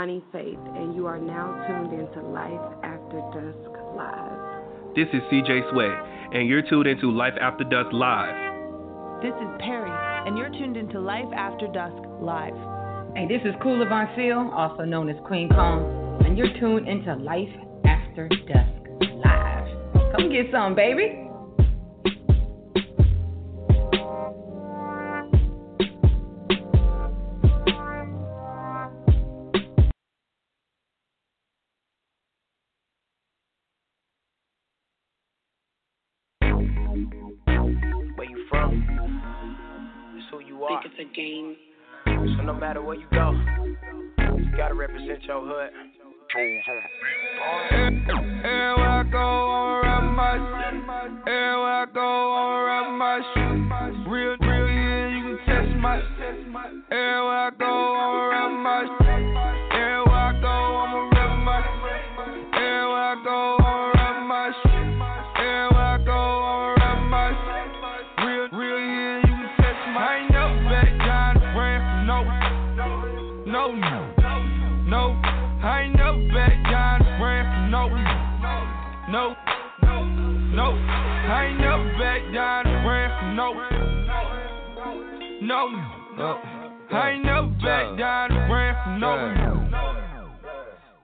Bonnie Faith, and you are now tuned into Life After Dusk Live. This is CJ Sweat, and you're tuned into Life After Dusk Live. This is Perry, and you're tuned into Life After Dusk Live. Hey, this is Kula Von Seal, also known as Queen Kong, and you're tuned into Life After Dusk Live. Come get some, baby. From? It's who you are. Think it's a game. So no matter where you go, you gotta represent your hood. Everywhere I go, I'ma my shit. Everywhere I go, I'ma my shit. Real, real, yeah, you can test my. Everywhere I go, I'ma rap my ain't never back down the brand for no, no. Uh, I ain't never back down the brand no.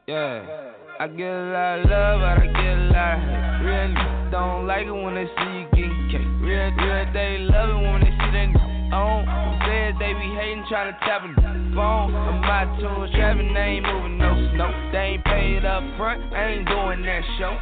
Yeah. I get a lot of love, but I get a lot of hate. Real niggas don't like it when they see you getting cake. Real, real, they love it when they on. Said they be hating, trying to tap a phone. I'm my tools, trapping, they ain't moving no snow. They ain't paid up front, I ain't doing that show.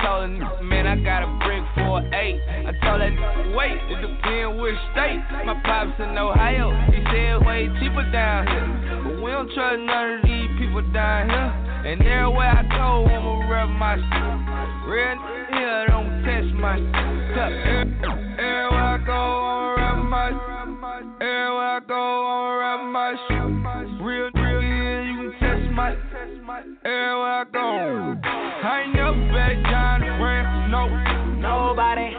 Told nigga, man, I got a brick for eight. I told nigga, wait, it depends which state. My pops in Ohio, he said way cheaper down here. But we don't trust none of these people down here. And everywhere I go, I'ma rep my shit. Real here, don't test my shit. Everywhere I go, I'ma rep my shit. Everywhere I go, I ain't never the brand for no. Nobody,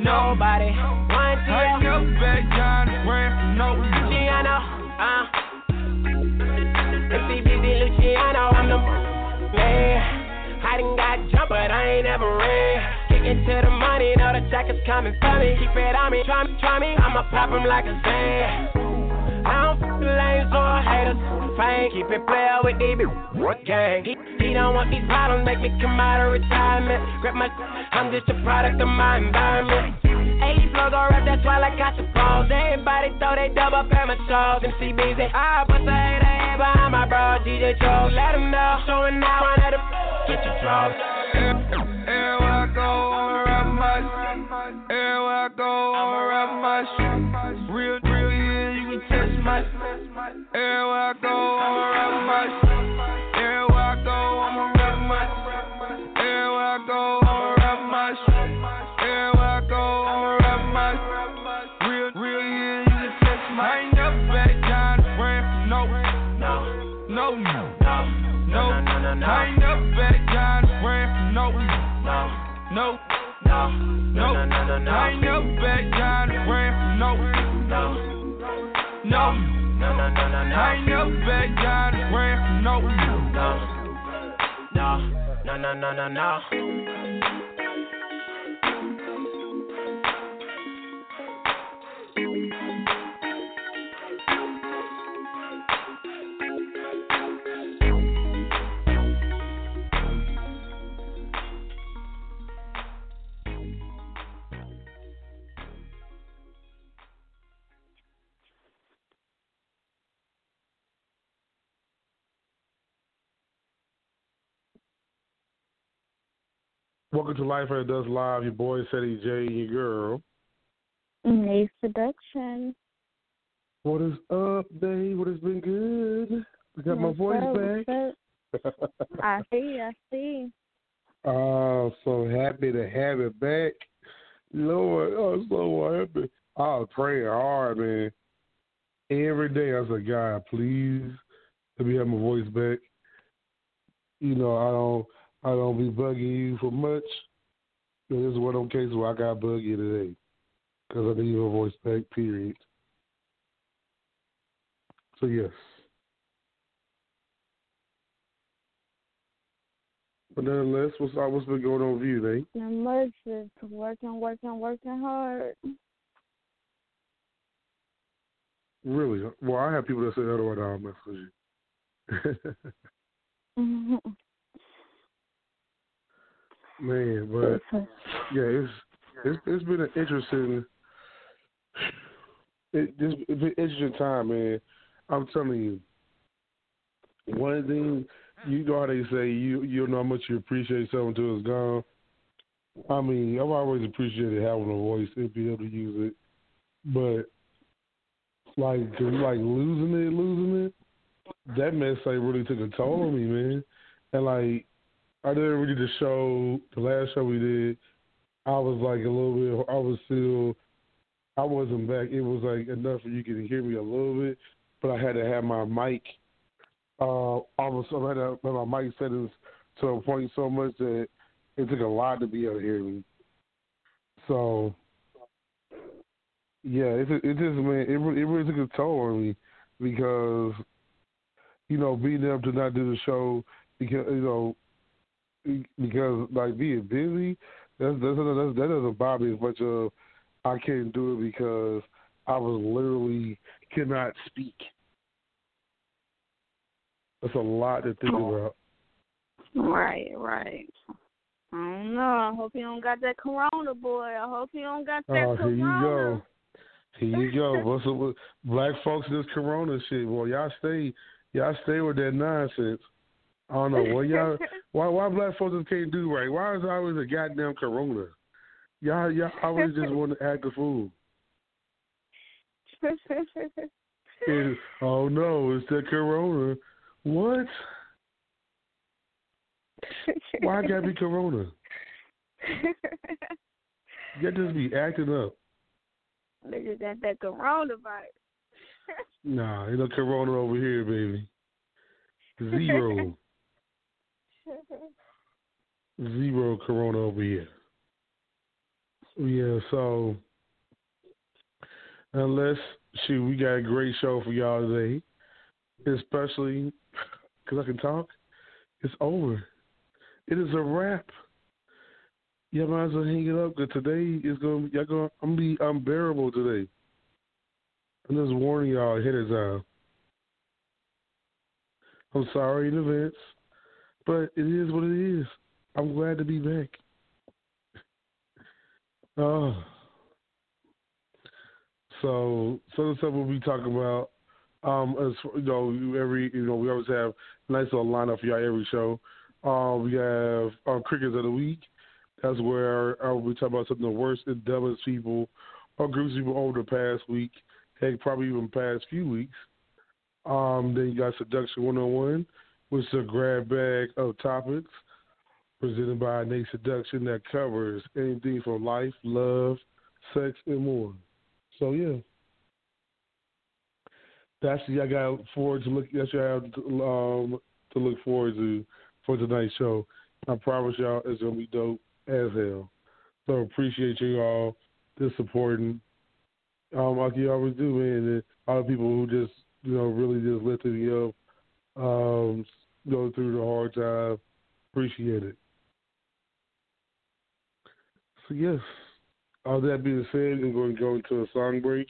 nobody. One to I ain't never the brand for no. Luciano, uh. If he busy Luciano, I'm the man. I done got jump, but I ain't never ran. Kicking to the money, know the is coming for me. Keep it on me, try me, try me. I'ma pop him like a Zan. I don't f lames or haters. Fame, keep it player with DB. Gang. He, he don't want these problems, make me come out of retirement. Grab my, I'm just a product of my environment. 80 flows on rap, that's why I got the balls. Everybody throw they dub up my shows. And CB's it, I bust a hater head behind my bro. DJ Joe, let him know. Showing out, run at him. Get your drugs. Everywhere I go, I'ma rap my shit. Everywhere I go, I'ma rap my shit. Everywhere I go, I'ma rap my. Everywhere I go, I'ma rap my Everywhere I go, I'ma rap my. Everywhere I go, I'ma rap my Real, real, yeah, you can test my I ain't never back down brand for no, no, no, no, no. Down the brand for no, no, no. No, no, no, no, no. I ain't never back down brand for no, no, no, no, no, no, no, no. I ain't never back down the brand for no, no, no, no, no, no, no. Welcome to Life After Dusk Live. Your boy Ceddy J and your girl. Nayy Seduction. What is up, babe? What has been good? I got my voice back. I see, I see. Oh, so happy to have it back. Lord, I'm so happy. I was praying hard, man. Every day I said, God, please let me have my voice back. You know, I don't I don't be bugging you for much. This is one of them cases where I got buggy today. Because I need my voice back, period. So yes. But nonetheless, what's uh, what's been going on with you, Nayy? Not much, just working, working, working hard. Really? Well, I have people that say now. I'm messing you. Man, but yeah, it's it's it's been an interesting it it's been an interesting time, man. I'm telling you. One thing you know how they say you you don't know how much you appreciate something until it's gone. I mean, I've always appreciated having a voice and being able to use it, but like like losing it, losing it, that mess like really took a toll on me, man. And like I didn't really do the show the last show we did, I was like a little bit I was still I wasn't back. It was like enough for you could hear me a little bit, but I had to have my mic uh I was I had to have my mic settings to a point so much that it took a lot to be able to hear me. So yeah, it it just man, it it really took a toll on me because you know being able to not do the show because you know because like being busy that's that's, that's that doesn't bother me as much of I can't do it because I was literally cannot speak. That's a lot to think oh. about. Right, right. I don't know. I hope you don't got that corona, boy. I hope you don't got that Oh, here you go. Here you go. What's up with black folks this corona shit? Well, y'all stay y'all stay with that nonsense. I don't know. What y'all why why black folks just can't do right? Why is always a goddamn corona? Y'all y'all always just want to act a fool. And, oh no, it's the corona. What? Why gotta be corona? You just be acting up. Niggas got that coronavirus. Nah, ain't no corona over here, baby. Zero. Zero corona over here. Yeah, so unless shoot, we got a great show for y'all today, especially because I can talk. It's over. It is a wrap. Y'all might as well hang it up. Cause today is gonna y'all gonna I'm gonna be unbearable today. I'm just warning y'all ahead of time. I'm sorry in advance, but it is what it is. I'm glad to be back. Oh. So, so the stuff we'll be talking about. Um, as you know, every you know, we always have nice little lineup for y'all every show. Um, we have our crickets of the week. That's where I will be talking about some of the worst and dumbest people or groups of people over the past week, heck, probably even past few weeks. Um, then you got Seduction 101, which is a grab bag of topics presented by Nayy Seduction that covers anything from life, love, sex, and more. So yeah, that's what I got forward to look. That's what I have to, um, to look forward to for tonight's show. I promise y'all it's gonna be dope as hell. So appreciate you all just supporting. Um, like you always do, man. And all the people who just you know really just lifted me up, um, go through the hard time. Appreciate it. So yes, all that being said, we're going to go into a song break.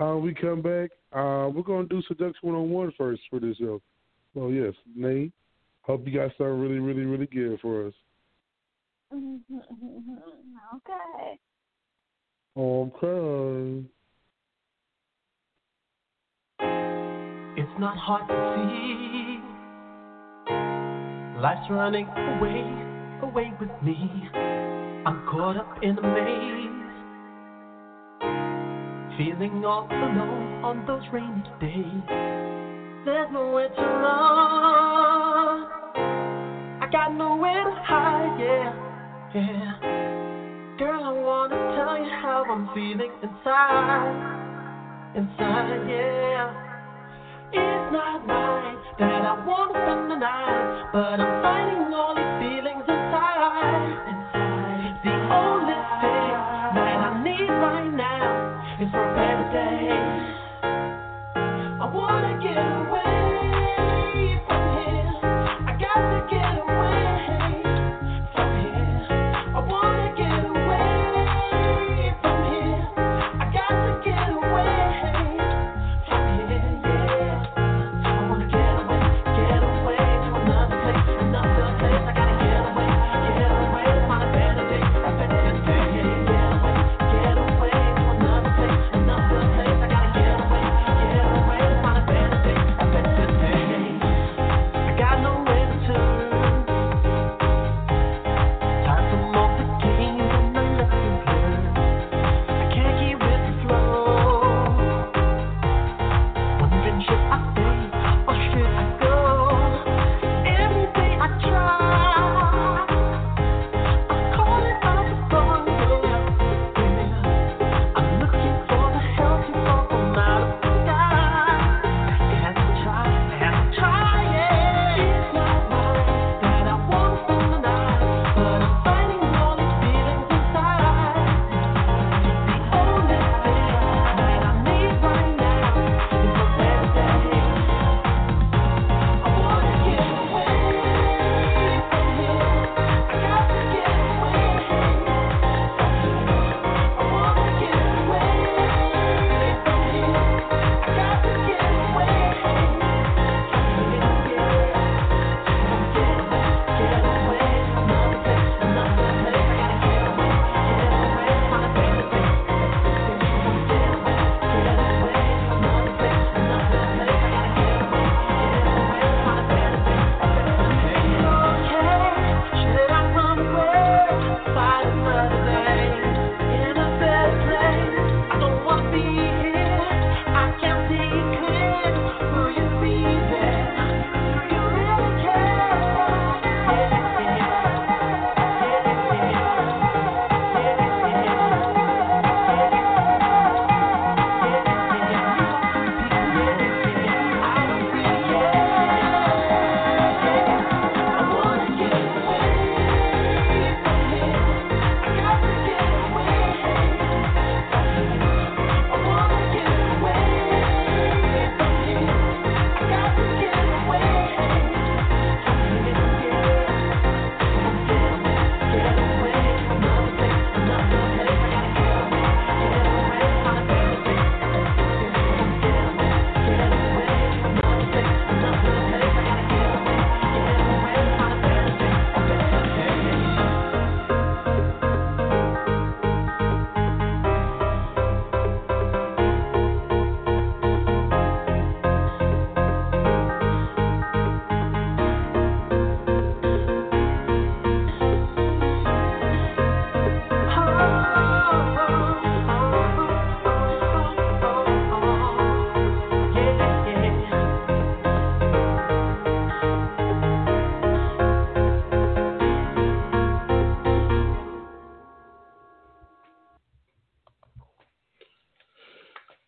Uh, we come back. Uh, we're going to do Seduction 101 first for this show. So yes, Nayy, hope you got something really, really, really good for us. okay. Okay. It's not hard to see. Life's running away, away with me. I'm caught up in a maze. Feeling all alone on those rainy days. There's nowhere to run. I got nowhere to hide, yeah, yeah. Girl, I wanna tell you how I'm feeling inside, inside, yeah. It's not right that I wanna spend the night, but I'm fighting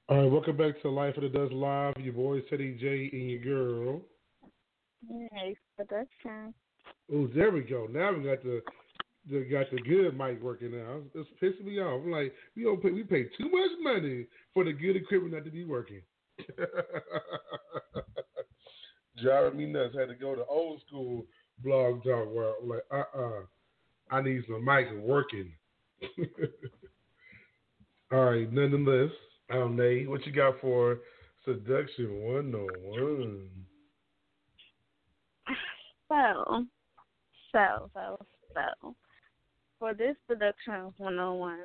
All right, welcome back to Life After Dusk Live. Your boy Ceddy J and your girl. Nayy Seduction. Oh, there we go. Now we got the, the got the good mic working now. It's pissing me off. I'm like, we don't pay we pay too much money for the good equipment not to be working. Driving me nuts. Had to go to old school blog talk where I'm like, uh uh I need some mic working. All right, nonetheless, um, Nayy, what you got for seduction one on one? So, so, so, so, for this production 101,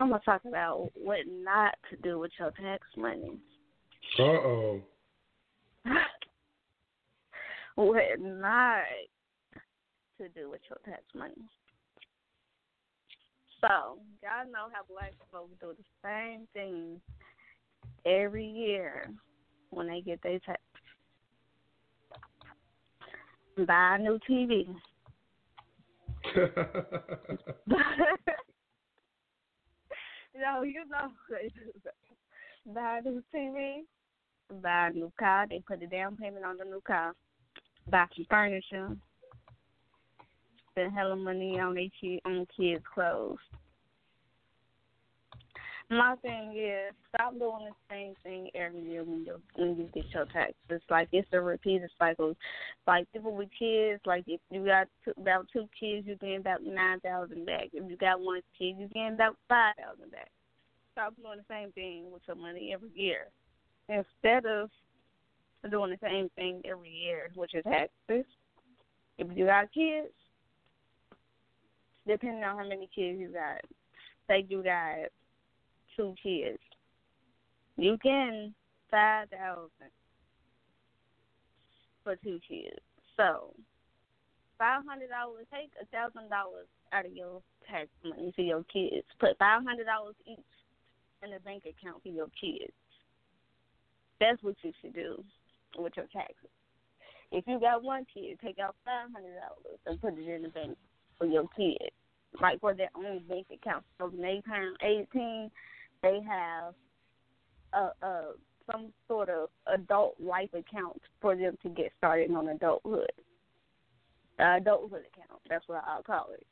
I'm going to talk about what not to do with your tax money. Uh oh. what not to do with your tax money. So, y'all know how black folks do the same thing every year when they get their tax. Buy a new TV. no, you know. Buy a new TV, buy a new car. They put a down payment on the new car. Buy some furniture. Spend hella money on their on kids' clothes. My thing is, stop doing the same thing every year when you when you get your taxes. Like it's a repeated cycle. Like people with kids, like if you got two, about two kids, you're getting about nine thousand back. If you got one kid, you're getting about five thousand back. Stop doing the same thing with your money every year. Instead of doing the same thing every year with your taxes. If you got kids, depending on how many kids you got, say you got two kids, you can five thousand for two kids. So five hundred dollars, take a thousand dollars out of your tax money for your kids. Put five hundred dollars each in a bank account for your kids. That's what you should do with your taxes. If you got one kid, take out five hundred dollars and put it in the bank for your kids, like for their own bank account. So when they turn eighteen, they have a, a some sort of adult life account for them to get started on adulthood. Uh, adulthood account. That's what I'll call it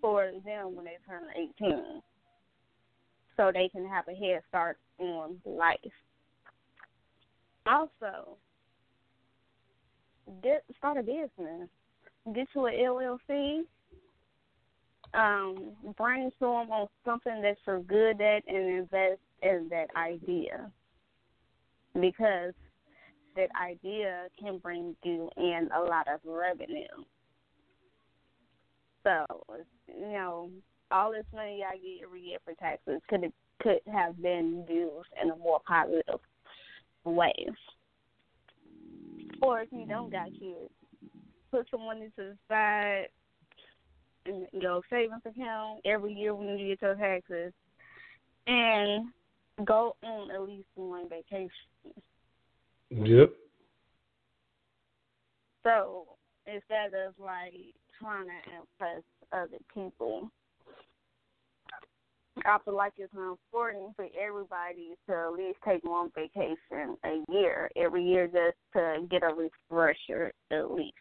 for them when they turn eighteen, so they can have a head start on life. Also, get start a business. Get you an LLC. Um, brainstorm on something that you're good at and invest in that idea. Because that idea can bring you in a lot of revenue. So, you know, all this money I get every year for taxes could could have been used in a more positive way. Or if you don't got kids, put some money to the side in your savings account every year when you get your taxes, and go on at least one vacation. Yep. So instead of like trying to impress other people, I feel like it's important for everybody to at least take one vacation a year, every year, just to get a refresher at least.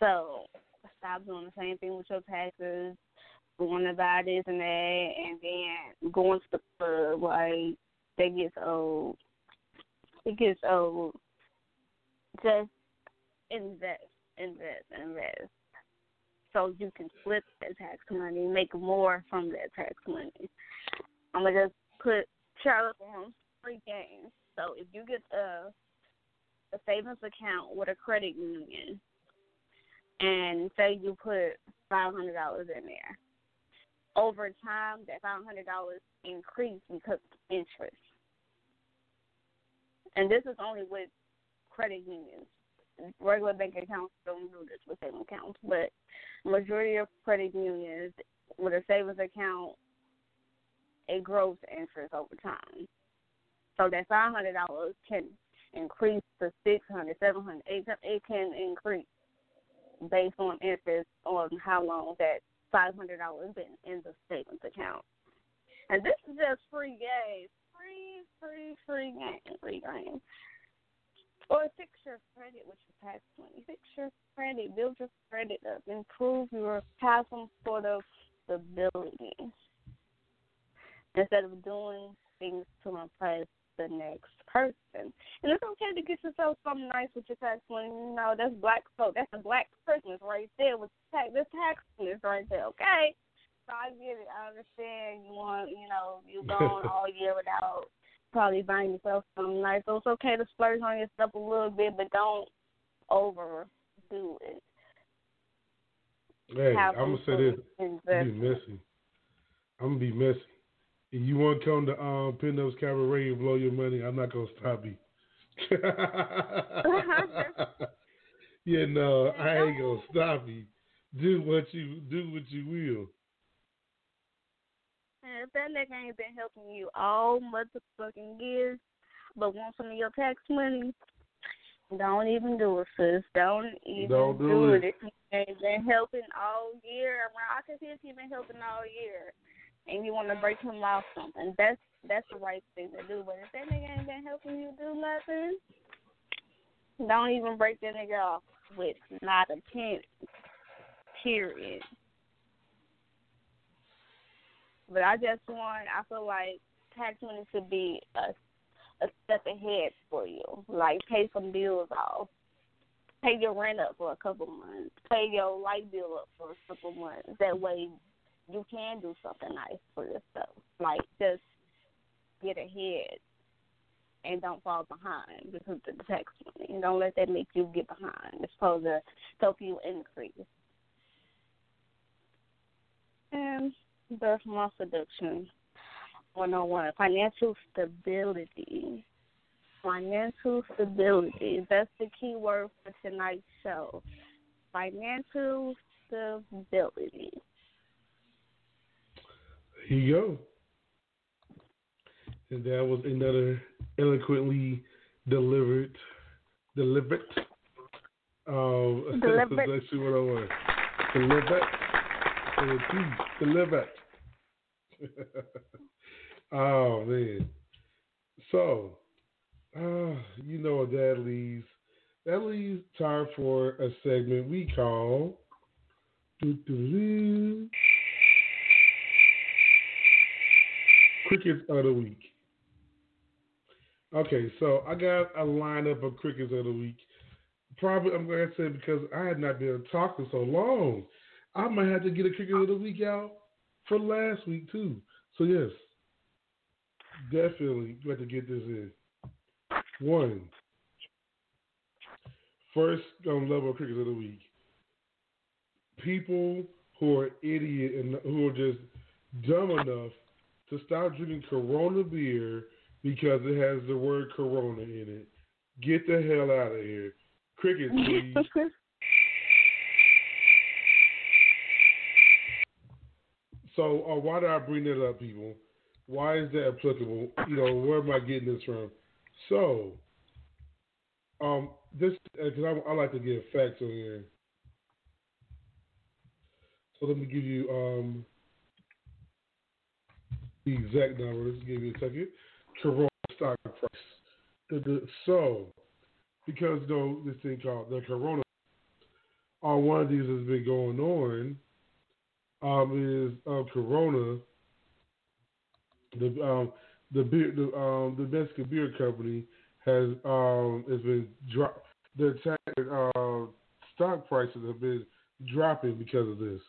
So stop doing the same thing with your taxes, going to buy this and that, and then going to the club. Like that gets old. It gets old. Just invest, invest, invest so you can flip that tax money, make more from that tax money. I'm gonna just put Charlotte on free games. So if you get a a savings account with a credit union, and say you put five hundred dollars in there, over time that five hundred dollars increase because of interest. And this is only with credit unions regular bank accounts don't do this with savings accounts, but majority of credit unions with a savings account, it grows interest over time. So that five hundred dollars can increase to six hundred, seven hundred, eight. It can increase based on interest on how long that five hundred dollars been in the savings account. And this is just free games, free, free, free game, free game. Or fix your credit with your tax money. Fix your credit, build your credit up, improve your have some sort of stability instead of doing things to impress the next person. And it's okay to get yourself something nice with your tax money. You know, that's black so that's a black Christmas right there with tax this taxness right there, okay? So I get it. I understand you want, you know, you going all year without probably buying yourself something nice. So it's okay to splurge on yourself a little bit, but don't overdo it. Hey, Have I'm gonna say this. Be messy. I'm gonna be messy. If you want to come to um, Pinups Cabaret and blow your money, I'm not gonna stop you. yeah, no, I ain't gonna stop you. Do what you do what you will. If that nigga ain't been helping you all motherfucking years, but want some of your tax money, don't even do it, sis. Don't even Don't do do it. it. If he ain't been helping all year, I can see if he been helping all year. And you want to break him off something, that's that's the right thing to do. But if that nigga ain't been helping you do nothing, don't even break that nigga off with not a pin. Period. But I just want. I feel like tax money should be a a step ahead for you. Like pay some bills off. Pay your rent up for a couple months. Pay your light bill up for a couple months. That way you can do something nice for yourself. Like just get ahead and don't fall behind because of the tax money. And don't let that make you get behind. It's supposed to help you increase. And birth reduction 101 financial stability. Financial stability. That's the key word for tonight's show. Financial stability. Here you go. And that was another eloquently delivered, delivered. Um, Deliberate. let's see what I want. Delivered. Delivered. oh man. So, uh, you know what that leaves? That leaves time for a segment we call. doo-doo-doo, Crickets of the week. Okay, so I got a lineup of crickets of the week. Probably, I'm going to say because I had not been talking so long, I might have to get a cricket of the week out for last week too. So yes, definitely got to get this in. One, first um, level of crickets of the week. People who are idiot and who are just dumb enough to stop drinking Corona beer because it has the word Corona in it. Get the hell out of here. Crickets, please. So, uh, why did I bring that up, people? Why is that applicable? You know, where am I getting this from? So, um, this because I, I like to give facts on here. So let me give you um the exact number. Let's give you a second. Corona stock price. The, the, so, because you know this thing called the Corona, on one of these has been going on um, is uh, Corona, the um, the beer, the um, the Mexican beer company has um has been drop the uh, stock prices have been dropping because of this.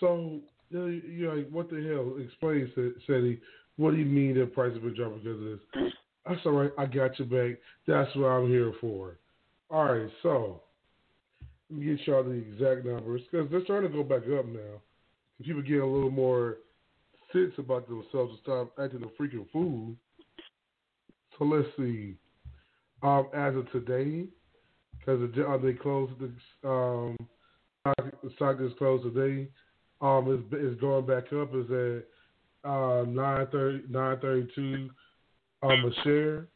So you're like, what the hell? Explain, Ceddy. What do you mean their prices been dropping because of this? That's all right. I got you back. That's what I'm here for. All right, so let me get y'all the exact numbers because they're starting to go back up now. People getting a little more sense about themselves and stop acting a freaking fool. So let's see. Um, as of today, because uh, they closed the um, the stock is closed today. Um, is is going back up. Is at uh, nine thirty nine thirty two um a share.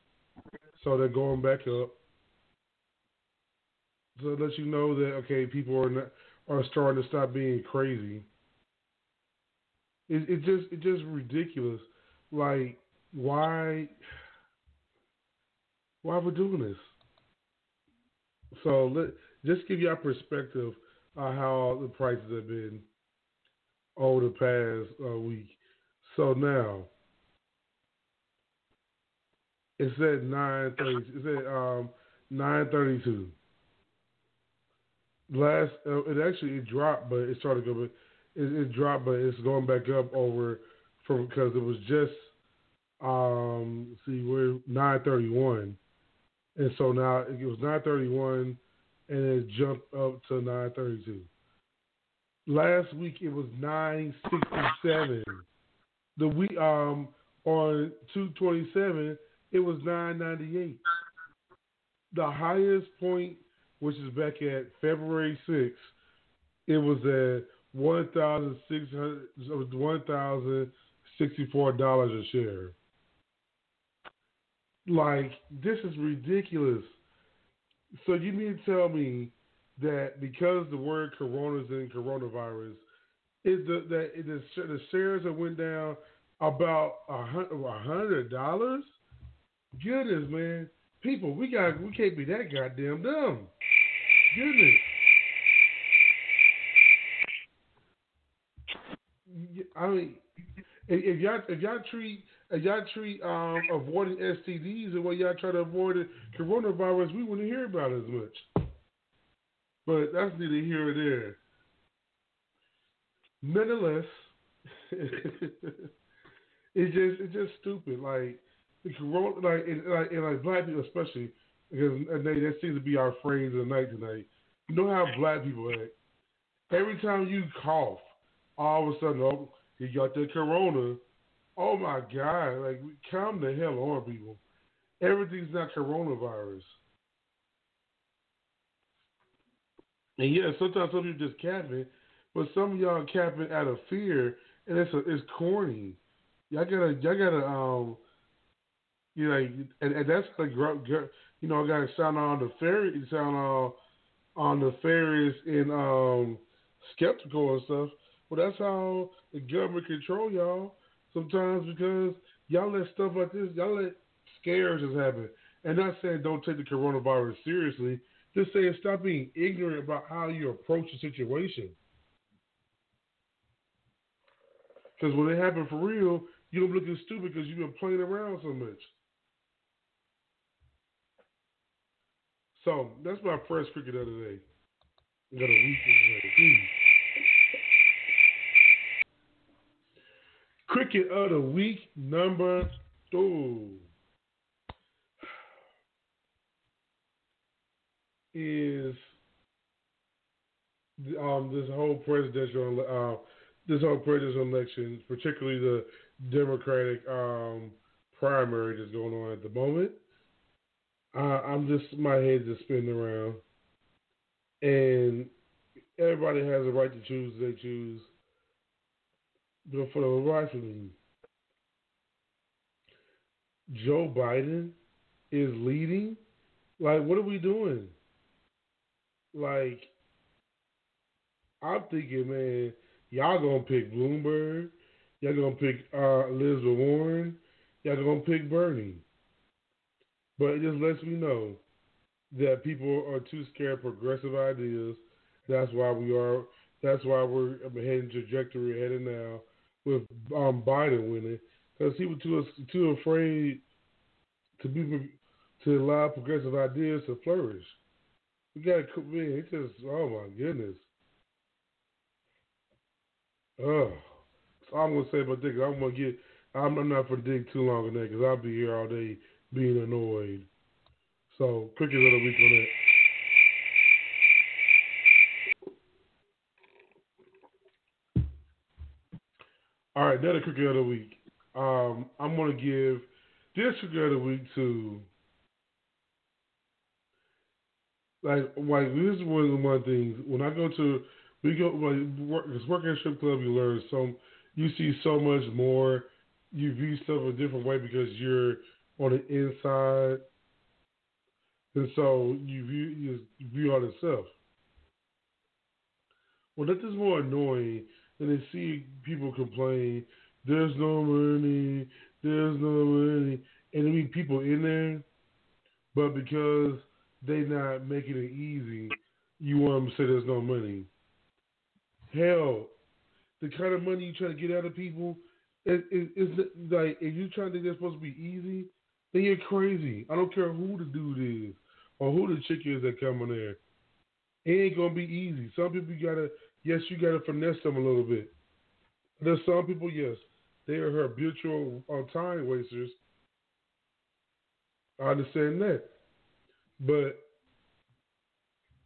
So they're going back up. So it lets you know that okay, people are not, are starting to stop being crazy. It, it just it just ridiculous. Like why why are we're doing this? So let just give our perspective on how the prices have been over the past uh, week. So now it's at nine thirty. It's at um, nine thirty two. Last, uh, it actually it dropped, but it started going. It, it dropped, but it's going back up over from because it was just um see we're nine thirty one, and so now it was nine thirty one, and it jumped up to nine thirty two. Last week it was nine sixty seven. The week um on two twenty seven it was nine ninety eight. The highest point, which is back at February sixth, it was at one thousand six hundred one thousand sixty four dollars a share. Like this is ridiculous. So you mean to tell me that because the word corona is in coronavirus, is the the the, the shares that went down about a hundred dollars. Goodness, man, people, we got we can't be that goddamn dumb. Goodness. I mean, if y'all if y'all treat if y'all treat um, avoiding STDs the way y'all try to avoid it, coronavirus, we wouldn't hear about it as much. But that's neither here nor there. Nonetheless, it's just it's just stupid. Like the corona, like and, like and like black people especially because they, that seems to be our phrase of the night tonight. You know how black people act. Every time you cough, all of a sudden, oh, you got the corona. Oh my God! Like, calm the hell on, people. Everything's not coronavirus. And yeah, sometimes some people just capping, but some of y'all capping out of fear, and it's a, it's corny. Y'all gotta y'all gotta um, you know, and, and that's like you know, I gotta sound on the fairy, sound on on the fairies and um skeptical and stuff. Well, that's how the government control y'all sometimes because y'all let stuff like this, y'all let scares just happen. And not saying don't take the coronavirus seriously, just saying stop being ignorant about how you approach the situation. Because when it happened for real, you're as stupid because you've been playing around so much. So that's my first cricket of the day. Got a week Cricket of the week number two is um, this whole presidential uh, this whole presidential election, particularly the Democratic um, primary that's going on at the moment. Uh, I'm just my head just spinning around, and everybody has a right to choose. They choose but for the life of me, Joe Biden is leading. Like, what are we doing? Like, I'm thinking, man, y'all gonna pick Bloomberg, y'all gonna pick uh, Elizabeth Warren, y'all gonna pick Bernie. But it just lets me know that people are too scared of progressive ideas. That's why we are. That's why we're heading trajectory heading now with um, Biden winning because he was too too afraid to be to allow progressive ideas to flourish. We got to man, it's just oh my goodness. Oh, I'm gonna say about this. I'm gonna get. I'm, I'm not gonna dig too long on that because I'll be here all day being annoyed. So, cricket of the week on that. All right, another cricket of the week. Um, I'm to give this cricket of the week to like like this is one of the one things. When I go to we go like work working at strip club you learn so you see so much more. You view stuff a different way because you're on the inside. And so you view you view all this stuff. Well, that is more annoying than they see people complain, there's no money, there's no money, and there be people in there, but because they not making it easy, you want them to say there's no money. Hell, the kind of money you try to get out of people, it, it, like if you trying to think it's supposed to be easy, then you're crazy. I don't care who the dude is or who the chick is that come there. It ain't gonna be easy. Some people you gotta yes, you got to finesse them a little bit. There's some people, yes, they are habitual uh, time wasters. I understand that, but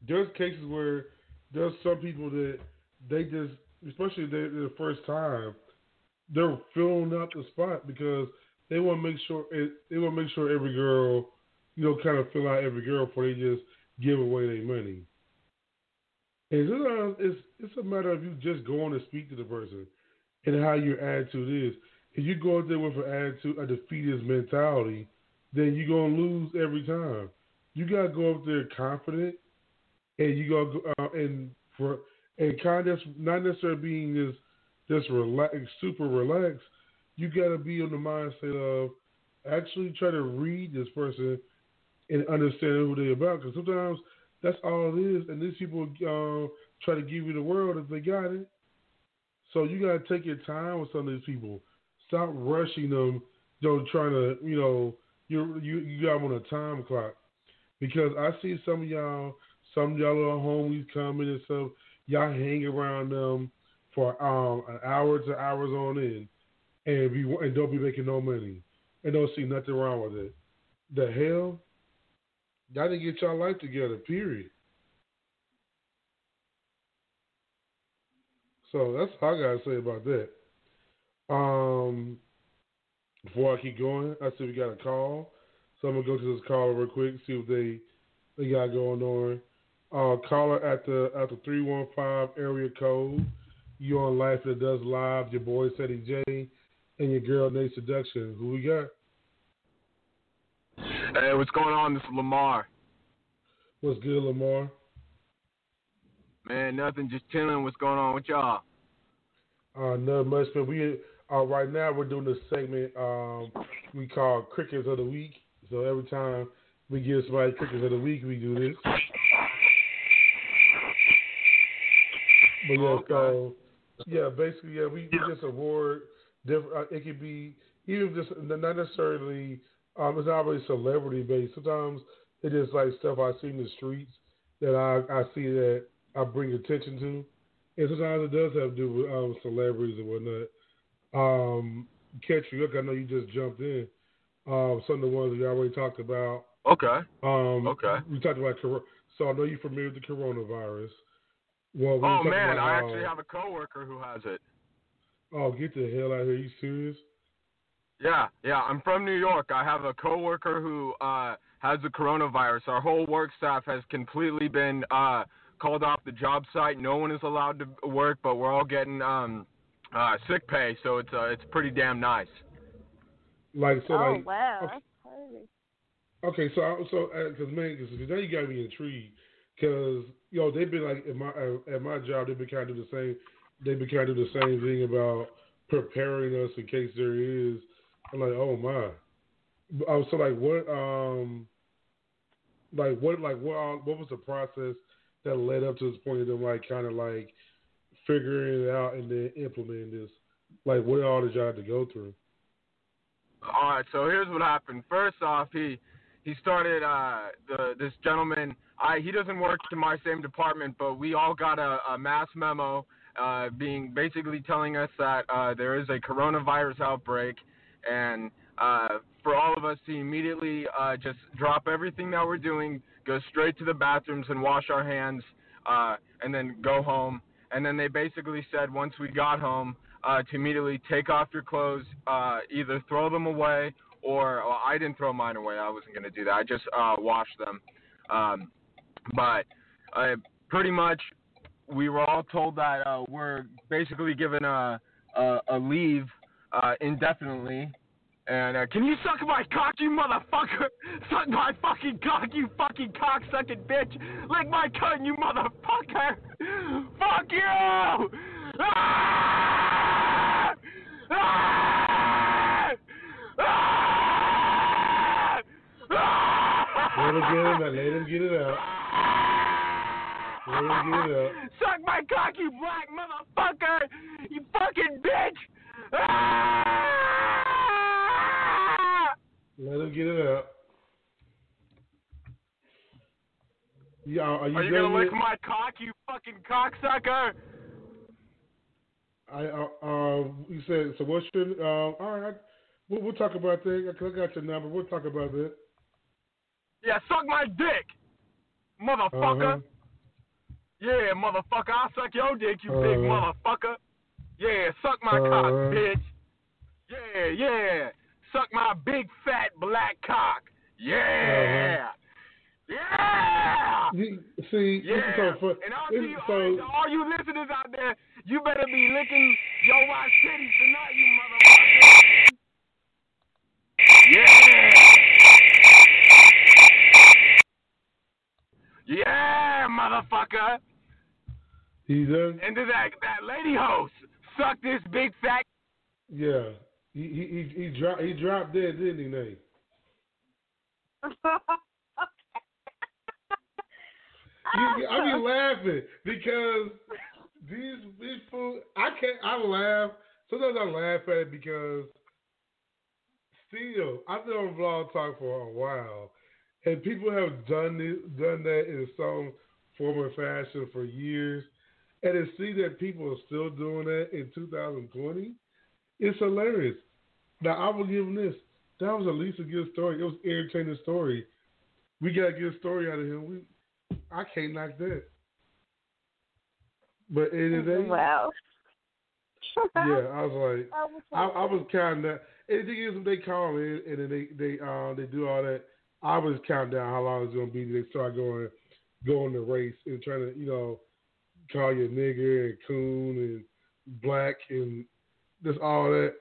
there's cases where there's some people that they just, especially they, the first time, they're filling out the spot because they want to make sure it, they want to make sure every girl, you know, kind of fill out every girl before they just give away their money. And sometimes it's it's a matter of you just going to speak to the person and how your attitude is. If you go out there with an attitude, a defeatist mentality, then you're gonna lose every time. You gotta go up there confident, and you gotta go uh, and for and kind of not necessarily being this just relax, super relaxed. You got to be in the mindset of actually try to read this person and understand who they're about. Because sometimes that's all it is, and these people uh, try to give you the world if they got it. So you got to take your time with some of these people. Stop rushing them. Know, trying to you know you you you got on a time clock. Because I see some of y'all, some of y'all little homies coming and stuff. Y'all hang around them for um an hour to hours on end, and be and don't be making no money, and don't see nothing wrong with it. The hell, y'all didn't get y'all life together. Period. So that's all I gotta say about that. Um, before I keep going, I see we got a call. So I'm gonna go to this caller real quick, see what they they got going on. Uh, caller at the at the three one five area code. You on Life After Dusk Live, your boy Ceddy J, and your girl Nayy Seduction. Who we got? Hey, what's going on? This is Lamar. What's good, Lamar? Man, nothing, just chilling. What's going on with y'all? Uh, not much, but we uh, right now we're doing this segment um, we call Crickets of the Week. So every time we give somebody Crickets of the Week, we do this. But yeah, so yeah, basically, yeah, we, we just award different. Uh, it could be even just not necessarily. Um, it's not really celebrity based. Sometimes it is like stuff I see in the streets that I I see that I bring attention to, and sometimes it does have to do with um, celebrities and whatnot. Um, catch you look, I know you just jumped in. Um, some of the ones we already talked about. Okay. Um, Okay. We talked about so I know you're familiar with the coronavirus. Well, we Oh man, about I how- actually have a coworker who has it. Oh, get the hell out of here! You serious? Yeah, yeah. I'm from New York. I have a coworker who uh has the coronavirus. Our whole work staff has completely been uh called off the job site. No one is allowed to work, but we're all getting um uh sick pay, so it's uh, it's pretty damn nice. Like so, oh like wow, okay. Okay, so I- so because man, because now you got me intrigued. Because you know they've been like at my uh, at my job they've been kind of the same. They've been kind of the same thing about preparing us in case there is. I'm like, oh my. Oh, so like what um, like what like what uh, what was the process that led up to this point of them like kind of like figuring it out and then implementing this? Like what all did y'all have to go through? All right, so here's what happened. First off, he he started uh the this gentleman. I he doesn't work in my same department, but we all got a, a mass memo uh being basically telling us that uh there is a coronavirus outbreak and uh for all of us to immediately uh just drop everything that we're doing, go straight to the bathrooms and wash our hands uh and then go home. And then they basically said once we got home uh, to immediately take off your clothes, uh, either throw them away or well, I didn't throw mine away. I wasn't gonna do that. I just uh, washed them. Um, but uh, pretty much, we were all told that uh, we're basically given a a, a leave uh, indefinitely. And uh, can you suck my cock, you motherfucker? Suck my fucking cock, you fucking cock sucking bitch! Lick my cunt, you motherfucker! Fuck you! Let him get it out. Let him get it out. Let him get it out. Suck my cock, you black motherfucker! You fucking bitch! Let him get it out. Yeah, are you, Are you gonna lick yet? my cock, you fucking cocksucker? I uh, uh, you said so. What's your uh, all right? We'll, we'll talk about that. I got your number. We'll talk about that. Yeah, suck my dick, motherfucker. Uh-huh. Yeah, motherfucker, I'll suck your dick, you big Uh-huh. motherfucker. Yeah, suck my cock, Uh-huh. bitch. Yeah, yeah. Suck my big fat black cock. Yeah. Yeah. See, Yeah. so fun. And all you, so, to all you listeners out there, you better be licking your white titties tonight, you motherfucker. Yeah. Yeah, motherfucker. he's done. And to that that lady host, suck this big fat. Yeah, he he he, he dropped he dropped dead, didn't he, Nayy? Oh, you- I be laughing because these these fools. I can't. I laugh. Sometimes I laugh at it because still I've been on Blog Talk for a while, and people have done this, done that in some form or fashion for years, and to see that people are still doing that in 2020, it's hilarious. Now I will give him this. That was at least a good story. It was an entertaining story. We got a good story out of him. We I can't knock that. But in the day, Wow. yeah, I was like, I was I, was counting that. And the thing is, when they call in and then they they uh they do all that, I was counting down how long it's gonna be. They start going going the race and trying to you know call you a nigger and coon and black and just all that.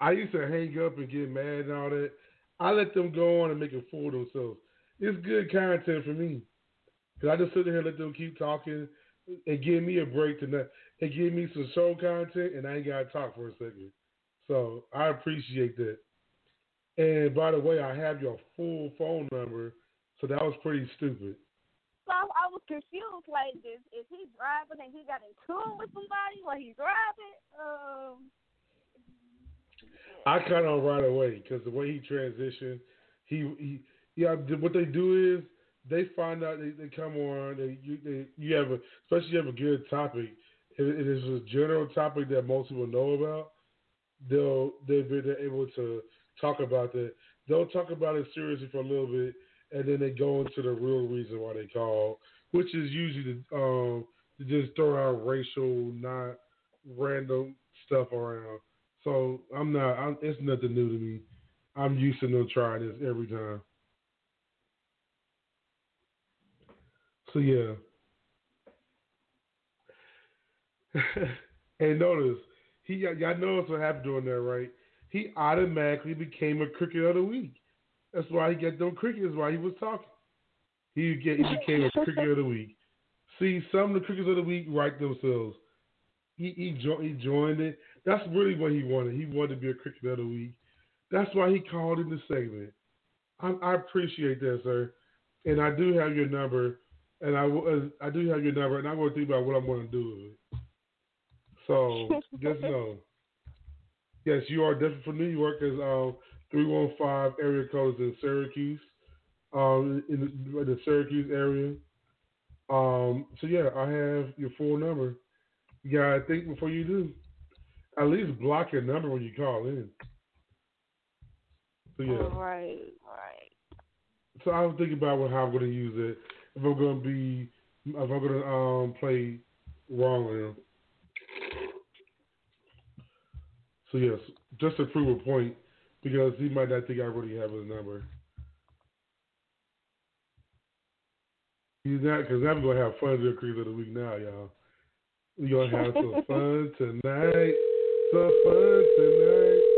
I used to hang up and get mad and all that. I let them go on and make a fool of themselves. It's good content for me. Cause I just sit there and let them keep talking and give me a break tonight and give me some show content and I ain't gotta talk for a second. So I appreciate that. And by the way, I have your full phone number, so that was pretty stupid. So I, I was confused. Like, is is he driving and he got in tune with somebody while he's driving? Um. I cut on right away because the way he transitioned, he he yeah. What they do is they find out they, they come on. They you they, you have a especially you have a good topic. It, it is a general topic that most people know about. They'll they'll be they're able to talk about that. They'll talk about it seriously for a little bit, and then they go into the real reason why they call, which is usually to, um to just throw out racial, not random stuff around. So I'm not. I'm, it's nothing new to me. I'm used to them trying this every time. So yeah. and notice he y'all notice what happened during that, right? He automatically became a cricket of the week. That's why he got them crickets while he was talking. He get he became a cricket of the week. See, some of the crickets of the week write themselves. He he, jo- he joined it. That's really what he wanted. He wanted to be a cricket of the week. That's why he called in the segment. I, I appreciate that, sir. And I do have your number, and I I do have your number, and I'm going to think about what I'm going to do with it. So just know, yes, you are definitely from New York. As um, three one five area code is in Syracuse, um, in the, in the Syracuse area. Um, so yeah, I have your full number. You gotta think before you do. At least block your number when you call in. So yeah. Right. Right. So I was thinking about how I'm going to use it. If I'm going to be, if I'm going to um, play wrong on him. So yes, just to prove a point, because he might not think I really have his number. He's not, because I'm going to have fun this Crease of the Week now, y'all. We're going to have some fun tonight. Some fun tonight.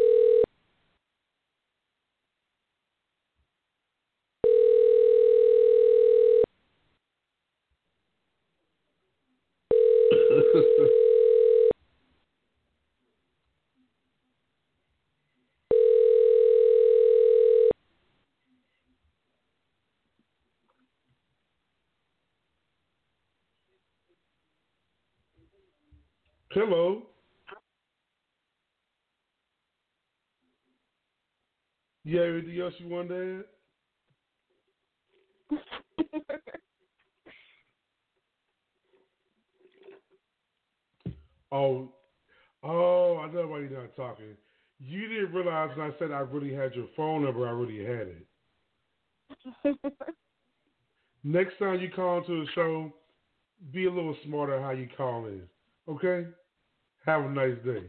Hello. You have anything else you want to add? Oh, oh, I know why you're not talking. You didn't realize when I said I really had your phone number, I really had it. Next time you call into the show, be a little smarter how you call in. Okay? Have a nice day.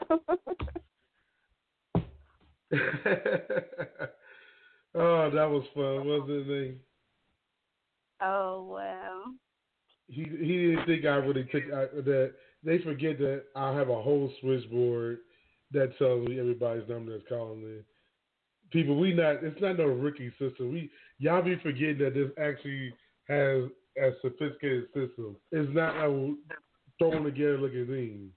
oh, that was fun, wasn't it? oh wow. He he didn't think I really took I, that. They forget that I have a whole switchboard that tells me everybody's number that's calling in. People, we not. It's not no rookie system. We y'all be forgetting that this actually has a sophisticated system. It's not no thrown together looking thing.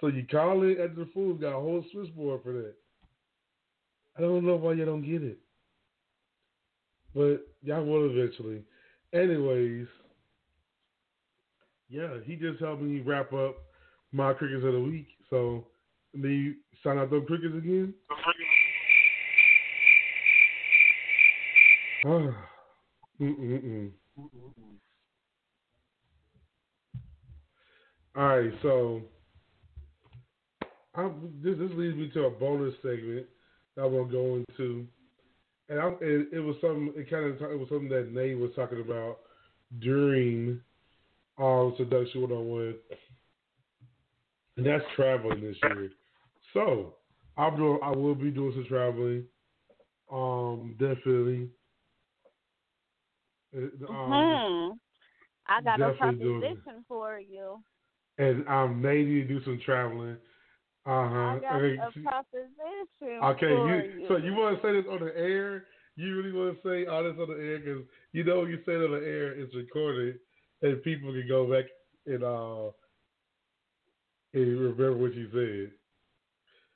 so you call it at the food, got a whole switchboard for that. I don't know why you don't get it. But y'all will eventually. Anyways, yeah, he just helped me wrap up my crickets of the week. So, then you sign out those crickets again? Ah. Mm-mm-mm. All right, so I, this this leads me to a bonus segment that I want to go into, and, I, and it was something. It kind of it was something that Nayy was talking about during um, seduction one on one, and that's traveling this year. So I'm doing. I will be doing some traveling. Um, definitely. Uh, Um, hmm. I got a it. proposition for you. And um, Nayy need to do some traveling. Uh I huh. got a proposition Okay, for you, so you want to say this on the air? You really want to say all this on the air because you know when you say it on the air, it's recorded and people can go back and uh and remember what you said.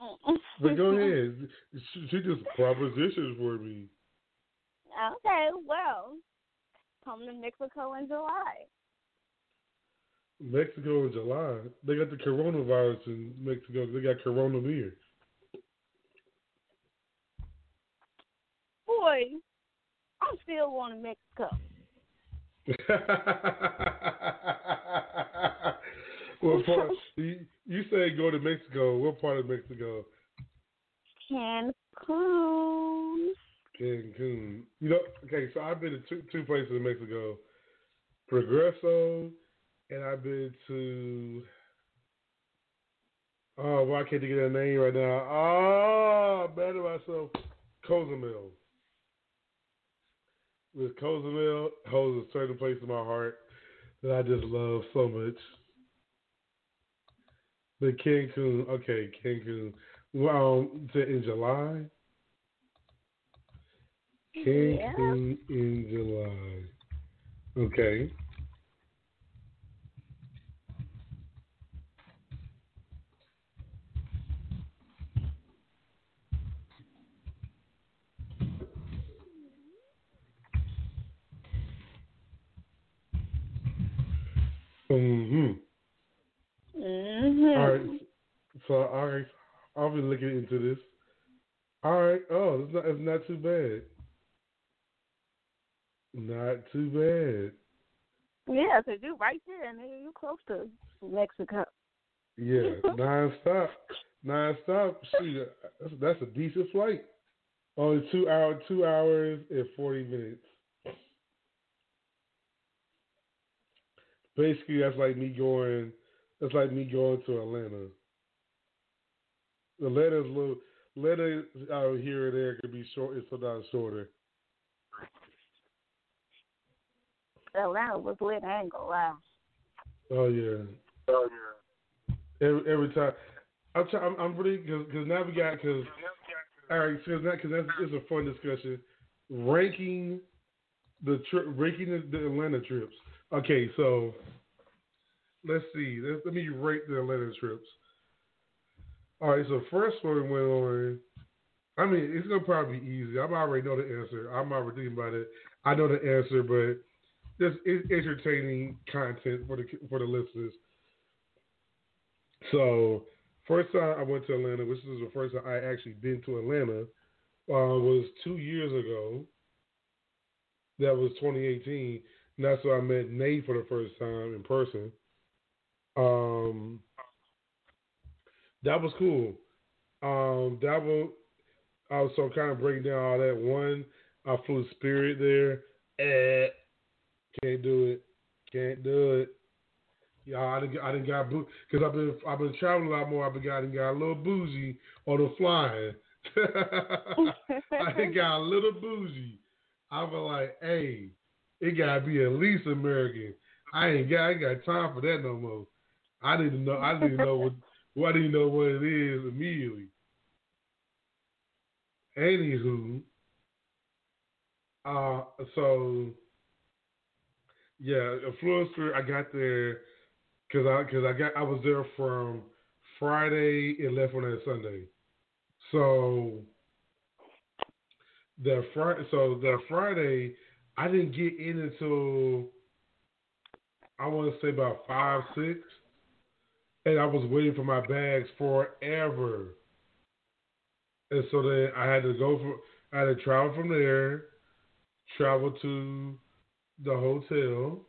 But go ahead, she, she just propositions for me. Okay, well, come to Mexico in July. Mexico in July, they got the coronavirus in Mexico. They got Corona beer. Boy, I'm still going to Mexico. what part? You, you say go to Mexico. What part of Mexico? Cancun. Cancun. You know, okay. So I've been to two, two places in Mexico, Progreso, and I've been to. Oh, why can't I get that name right now? Oh, I'm mad at myself. Cozumel. With Cozumel holds a certain place in my heart that I just love so much. But Cancun, okay, Cancun. Well, um, in July. Cancun in July. Okay. Mm-hmm. Mm-hmm. All right. So all right, I'll be looking into this. All right. Oh, it's not it's not too bad. Not too bad. Yeah, because you're right there, and you're close to Mexico. Yeah, non-stop, non-stop. Shoot, that's, that's a decent flight. Only two hour, two hours and forty minutes. Basically, that's like me going. That's like me going to Atlanta. Atlanta's letters little. Atlanta out here and there could be short. It's sometimes shorter. Oh, Atlanta was lit. I ain't. Oh yeah. Oh yeah. Every, every time, I'm try, I'm, I'm really because cause now we got because all right because that because that's it's a fun discussion ranking the trip ranking the, the Atlanta trips. Okay, so let's see. Let, let me rate the Atlanta trips. All right, so first one went on. I mean, it's gonna probably be easy. I already know the answer. I'm already thinking about it. I know the answer, but just entertaining content for the for the listeners. So first time I went to Atlanta, which is the first time I actually been to Atlanta, uh, was two years ago. That was 2018. And that's where I met Nayy for the first time in person. Um, that was cool. Um, that was I was so kind of breaking down all that. One, I flew Spirit there. Eh, can't do it. Can't do it. Yeah, I didn't. I didn't got boo because I've been I've been traveling a lot more. I've been got, got a little bougie on the flying. I got a little bougie. I was like, hey, it gotta be at least American. I ain't got I ain't got time for that no more. I didn't know I didn't know what well, I didn't know what it is immediately. Anywho, uh, so Yeah, a Fluencer. I got there because I because I got I was there from Friday and left on that Sunday. So the Friday, so the Friday, I didn't get in until I want to say about five six, and I was waiting for my bags forever. And so then I had to go for I had to travel from there, travel to the hotel.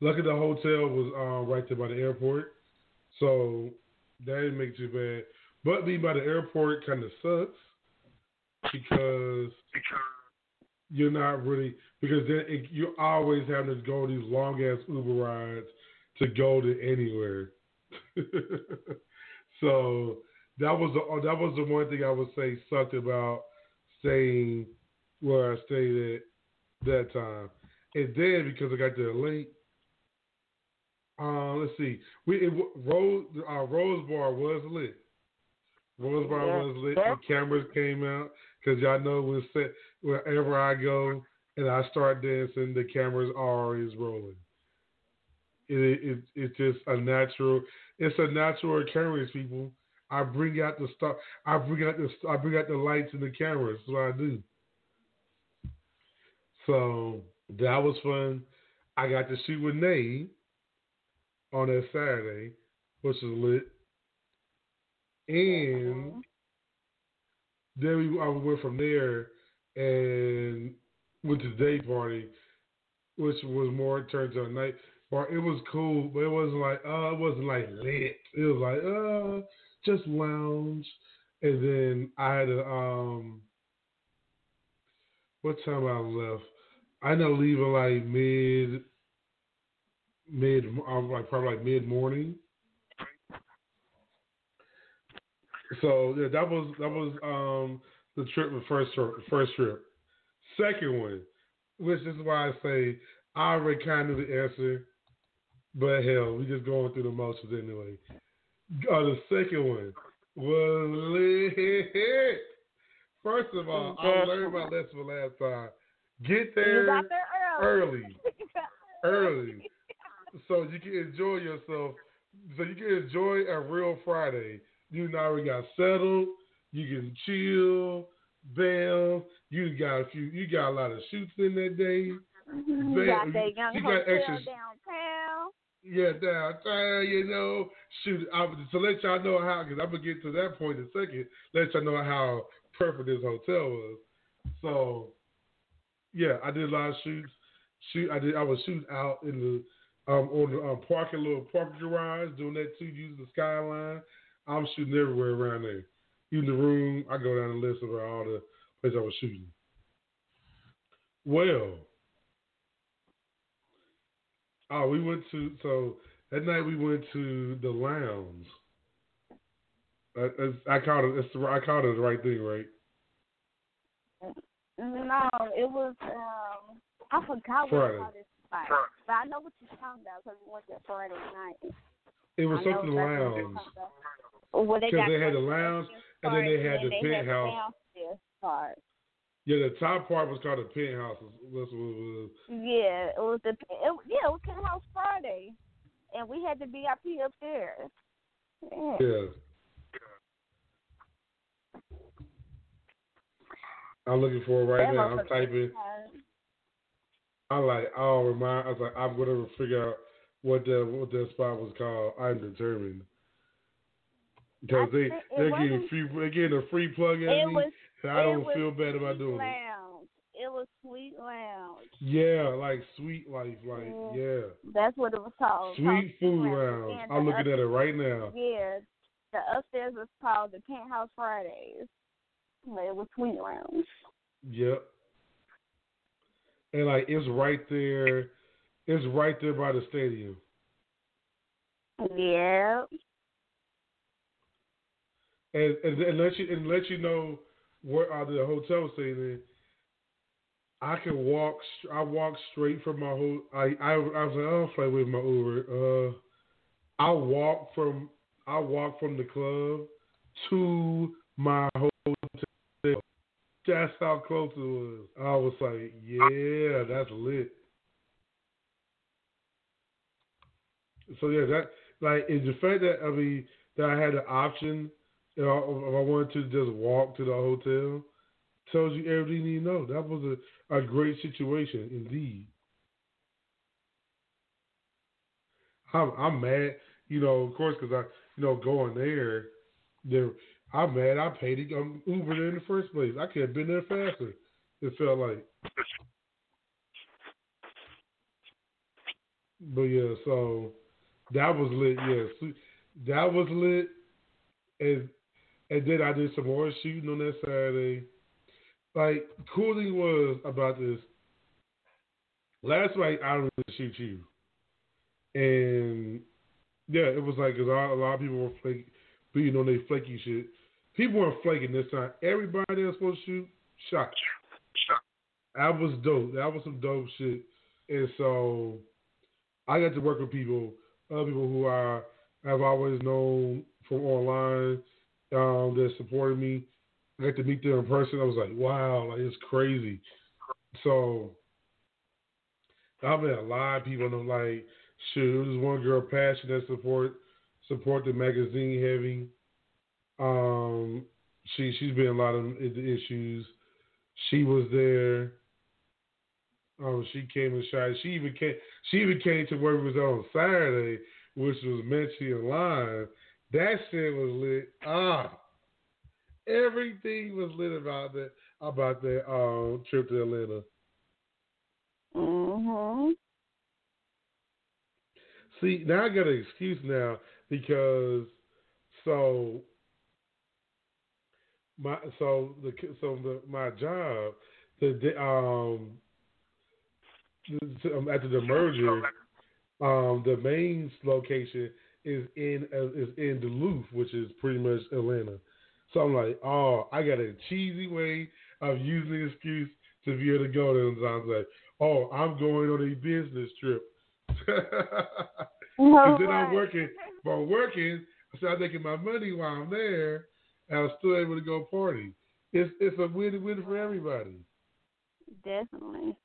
Lucky the hotel was uh, right there by the airport, so that didn't make too bad. But being by the airport kind of sucks because you're not really because then it, you're always having to go these long ass Uber rides to go to anywhere. so that was the that was the one thing I would say sucked about staying where I stayed at that time. And then because I got there late, uh, let's see, we it, Rose uh, Rose Bar was lit. Rose Bar Yeah. was lit. The cameras came out because y'all know when set wherever I go and I start dancing, the cameras are always rolling. It, it it's just a natural. It's a natural occurrence, people. I bring out the stuff. I bring out the I bring out the lights and the cameras. That's what I do. So that was fun. I got to shoot with Nayy on that Saturday, which was lit. And then we I went from there and went to the day party, which was more turned to a night party. It was cool, but it wasn't like uh it wasn't like lit. It was like uh just lounge. And then I had to um what time I left? I ended up leaving like mid mid um, like probably like mid morning. So yeah, that was that was um the trip the first trip first trip. Second one, which is why I say I already kind of the answer, but hell, we just going through the motions anyway. Uh, the second one was lit. First of all, I learned my lesson from last time. Get there there early. early, early, so you can enjoy yourself. So you can enjoy a real Friday. You know, we got settled. You can chill, bam. You got a few. You got a lot of shoots in that day. You got that young you hotel got extra- downtown. Yeah, downtown, you know. Shoot, I, to let y'all know how, because I'm going to get to that point in a second, let y'all know how perfect this hotel was. So, yeah, I did a lot of shoots. Shoot, I did. I was shooting out in the um on the um, parking little parking garage, doing that too, using the skyline. I'm shooting everywhere around there. Even the room, I go down the list of all the places I was shooting. Well, oh, we went to so that night we went to the lounge. I, I, I called it. It's the, I called it the right thing, right? No, it was um I forgot what Friday. I called this spot. But I know what you're talking about because we went there Friday night. It was I something exactly lounge. talking. Well, they Because got they had the the lounge and then they had the and they penthouse. Yeah, the top part was called the penthouse. That's what it was. Yeah, it was the it, yeah, it was Penthouse Friday, and we had the VIP upstairs. Yeah. Yeah. I'm looking for it right That now. I'm typing. I like. I'll remind. I was like, I'm gonna figure out what the what that spot was called. I'm determined. Because they they're getting free they're getting a free plug in. It me, was. I don't feel bad about doing it. Lounge. It was Sweet Lounge. Yeah, like sweet life, like Yeah. yeah, That's what it was called. sweet called food Lounge. lounge. I'm looking at it right now. Yeah, the upstairs was called the Penthouse Fridays. But It was Sweet Lounge. Yep. And like it's right there, it's right there by the stadium. Yeah. and and, and let you and let you know where uh, the hotel stayed in. I can walk. I walk straight from my whole. I I, I was like, I'll play with my Uber. Uh, I walk from I walk from the club to my hotel. That's how close it was. I was like, yeah, that's lit. So yeah, that like is the fact that I mean that I had the option, you know, if I wanted to just walk to the hotel, tells you everything you need to know. That was a, a great situation indeed. I'm I'm mad, you know, of course, because I you know going there, there I'm mad I paid to um, Uber there in the first place. I could have been there faster. It felt like. But yeah, so that was lit. Yeah, that was lit. And and then I did some more shooting on that Saturday. Like cool thing was about this. Last night I don't really shoot you, and yeah, it was like cause a lot, of people were flake, being on their flaky shit. People weren't flaking this time. Everybody that was supposed to shoot shot. Shot. That was dope. That was some dope shit. And so I got to work with people, other people who I have always known from online um, that supported me. I got to meet them in person. I was like, wow, like it's crazy. So I've met a lot of people. And I'm like, shoot, there's one girl, Passion, that support support the magazine heavy. Um, she she's been a lot of issues. She was there. Um, she came and shot. She even came. She even came to where we was on Saturday, which was Menchie and Live. That shit was lit. Ah, everything was lit about that about that um, trip to Atlanta. Mhm. See, now I got an excuse now because so my so the so the my job the um um, after the merger, um, the main location is in uh, is in Duluth, which is pretty much Atlanta. So I'm like, oh, I got a cheesy way of using the excuse to be able to go there. And I was like, oh, I'm going on a business trip. Because then I'm working, but working, so I'm making my money while I'm there, and I'm still able to go party. It's it's a win-win for everybody. Definitely.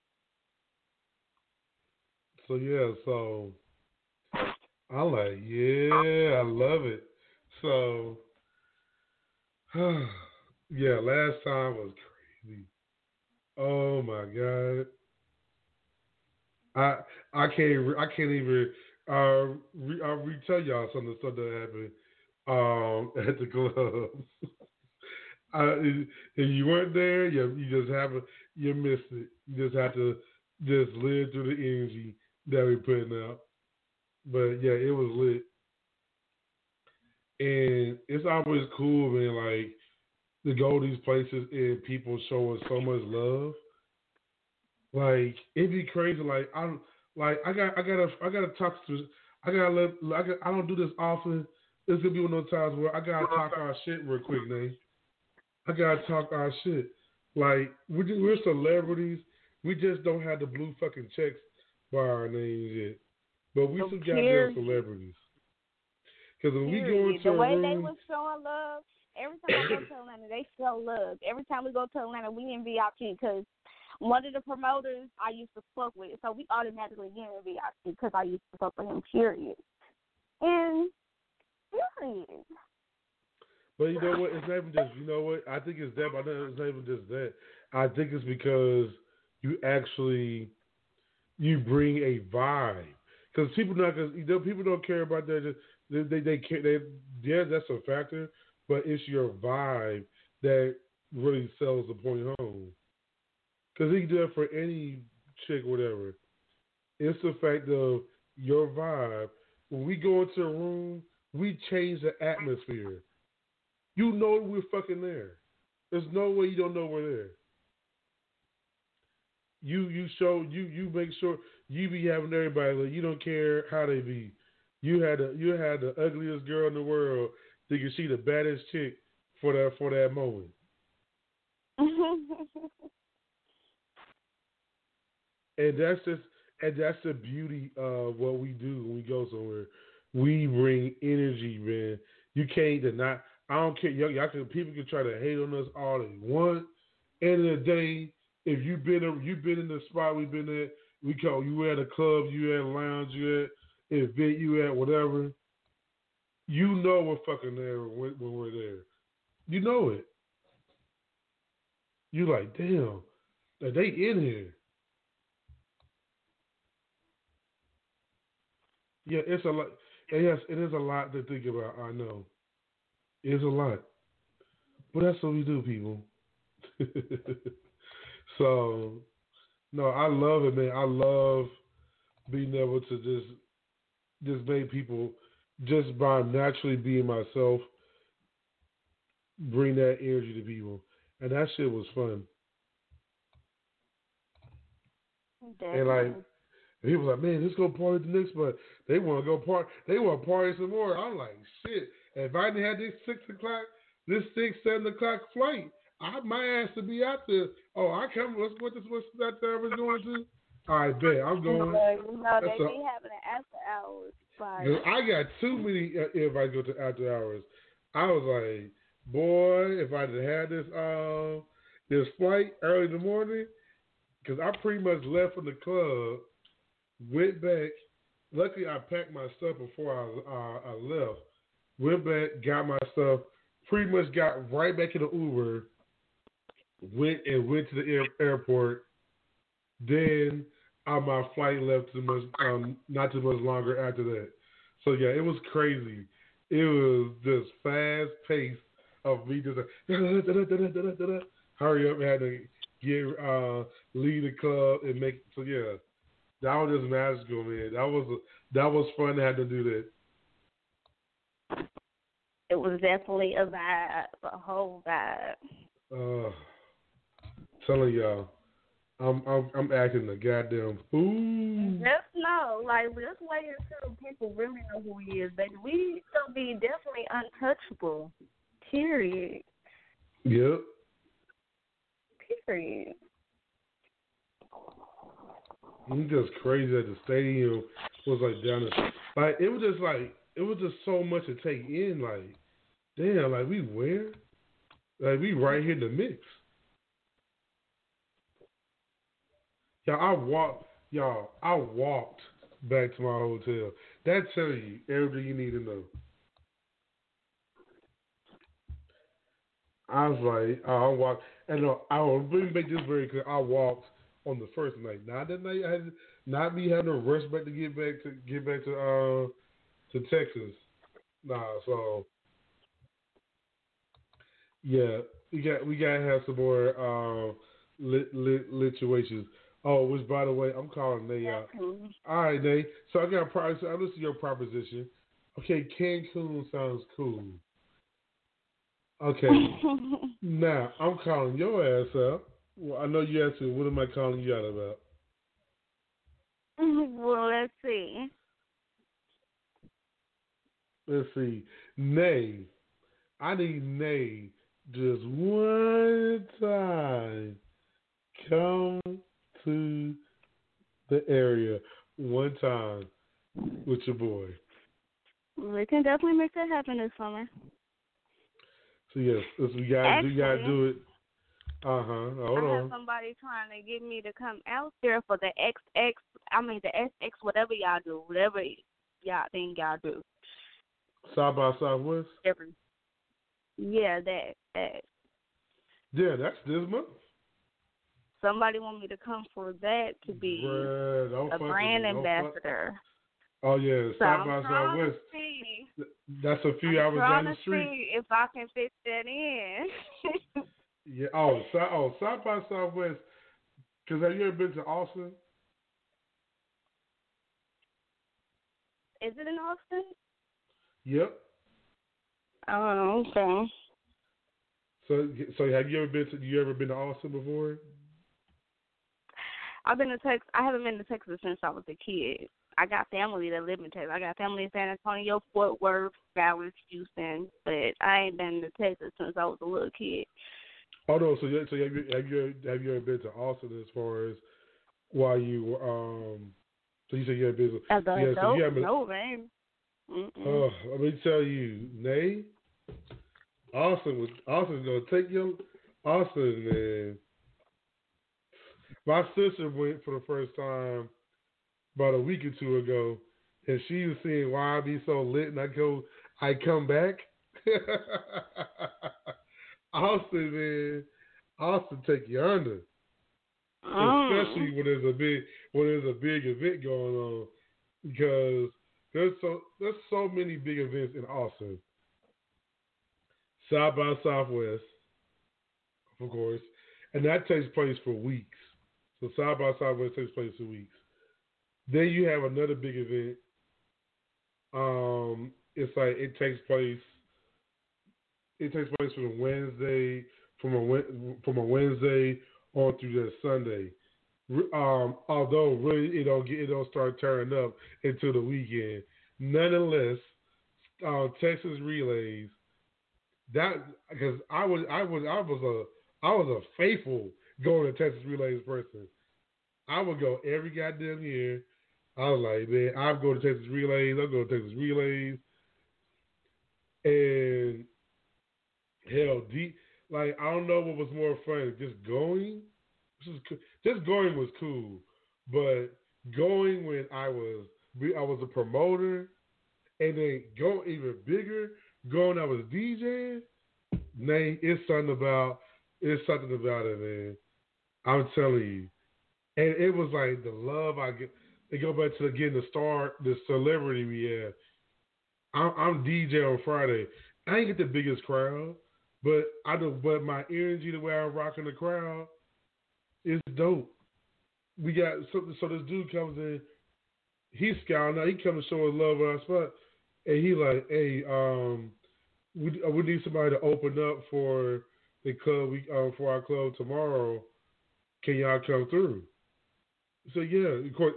So yeah, so I'm like, yeah, I love it. So yeah, last time was crazy. Oh my god. I I can't I can't even uh re, I'll retell y'all some of the stuff that happened um at the club. uh, if you weren't there, you you just haven't you missed it. You just have to just live through the energy that we're putting out. But yeah, it was lit. And it's always cool, man, like to go these places and people showing so much love. Like it'd be crazy. Like I'm like I got I gotta I gotta talk to I gotta let I, got, I don't do this often. It's gonna be one of those times where I gotta talk our shit real quick, man. I gotta talk our shit. Like we're we're celebrities. We just don't have the blue fucking checks by our names yet, but we still got their celebrities. Because when Period. we go into the way room, they was showing love, every time I go to Atlanta, they show love. Every time we go to Atlanta, we in VIP because one of the promoters I used to fuck with, so we automatically get in VIP because I used to fuck with him. Period. And period. But you know what? It's not even just. You know what? I think it's that. But I know it's not even just that. I think it's because you actually you bring a vibe. Because people not because you know, people don't care about that. Just, they they care, they yeah that's a factor, but it's your vibe that really sells the point home. Because he can do it for any chick, whatever. It's the fact of your vibe. When we go into a room, we change the atmosphere. You know we're fucking there. There's no way you don't know we're there. You you show you you make sure you be having everybody like you don't care how they be. You had the you had the ugliest girl in the world thinking she the baddest chick for that for that moment. And that's just and that's the beauty of what we do when we go somewhere. We bring energy, man. You can't deny. I don't care. Y'all, y'all can, people can try to hate on us all they want. End of the day, if you've been you've been in the spot we've been at, we call you at a club, you at a lounge, you at event you at, whatever, you know we're fucking there when, when we're there. You know it. You like, damn, are they in here? Yeah, it's a lot. Yes, it is a lot to think about. I know, it's a lot, but that's what we do, people. so, no, I love it, man. I love being able to just just make people just by naturally being myself bring that energy to people, and that shit was fun. And like people like, man, let's go party the next but they want to go party. They want to party some more. I'm like, shit. If I didn't have this six o'clock, this six seven o'clock flight, I my ass to be out there. Oh, I come. What's what this what's that there was going to? All right, bet I'm going. Know, they be having an after hours party. I got too many uh, if I go to after hours. I was like, boy, if I'd had this uh, this flight early in the morning, because I pretty much left from the club, went back. Luckily, I packed my stuff before I uh, I left. Went back, got my stuff. Pretty much got right back in the Uber. Went and went to the air, airport. Then uh, my flight left too much, um, not too much longer after that. So yeah, it was crazy. It was just fast pace of me just like, hurry up, and had to get uh, leave the club and make. So yeah, that was just magical, man. That was that was fun to have to do that. It was definitely a vibe, a whole vibe. Uh, telling y'all, I'm I'm I'm acting the goddamn fool. Just know, like, just wait until people really know who he is, baby. We gonna be definitely untouchable. Period. Yep. Period. I'm just crazy that the stadium was like down the like it was just like it was just so much to take in. Like, damn, like we where? Like we right here in the mix. Y'all, I walked. Y'all, I walked back to my hotel. That tells you everything you need to know. I was like, I walked, and uh, I will really make this very clear. I walked on the first night, not that night. I had, not me having to rush back to get back to get back to uh to Texas. Nah, so yeah, we got we gotta have some more uh, lit, lit, situations. Oh, which by the way, I'm calling Nayy out. Mm-hmm. All right, Nayy. So I got a pro- so I listen to your proposition. Okay, Cancun sounds cool. Okay, now I'm calling your ass out. Well, I know you asked me, what am I calling you out about? well, let's see. Let's see. Nayy. I need Nayy just one time come to the area one time with your boy. We can definitely make that happen this summer. So yes, we gotta we gotta do it. Uh huh. Hold I have on. somebody trying to get me to come out there for the XX. I mean the SX, whatever y'all do, whatever y'all think y'all do. South by Southwest. Different. Yeah, that that. Yeah, that's this month. Somebody want me to come for that to be Bruh, a brand me. Ambassador. Oh yeah, So South by Southwest. That's a few I'm hours down the street. see if I can fit that in. Yeah. Oh, South, oh, South by Southwest. Because have you ever been to Austin? Is it in Austin? Yep. Oh, okay. So, so have you ever been to? You ever been to Austin before? I've been to Texas. I haven't been to Texas since I was a kid. I got family that live in Texas. I got family in San Antonio, Fort Worth, Dallas, Houston, but I ain't been to Texas since I was a little kid. Oh no. So, you- so have you have you have you ever been to Austin as far as while you um? So you said you had been. As a yeah. So adult, you haven't. no, man. Oh, let me tell you, Nayy. Austin was Austin's gonna take you. Austin, man. My sister went for the first time about a week or two ago, and she was saying why I be so lit, and I go, I come back. Austin, man, Austin take you under, Mm. especially when there's a big when there's a big event going on, because there's so there's so many big events in Austin. South by Southwest, of course, and that takes place for weeks. So South by Southwest it takes place for weeks. Then you have another big event. Um, it's like it takes place. It takes place from a Wednesday, from a from a Wednesday on through that Sunday. Um, although really it don't get it don't start turning up until the weekend. Nonetheless, uh, Texas relays. That because I was I was I was a I was a faithful going to Texas relays person. I would go every goddamn year. I was like, man, i am going to Texas relays. I'm going to Texas relays, and hell, deep like I don't know what was more fun, just going. Just, just going was cool, but going when I was I was a promoter, and then go even bigger, going I was DJing. Nayy, it's something about it's something about it, man. I'm telling you, and it was like the love I get. They go back to getting the star, the celebrity we have. I'm, I'm DJ on Friday. I ain't get the biggest crowd, but I do. But my energy, the way I'm rocking the crowd, is dope. We got something. So this dude comes in. He's scouting out. He comes to show his love on our spot, and he like, hey, um, we we need somebody to open up for the club. We um, for our club tomorrow. Can y'all come through? So yeah, of course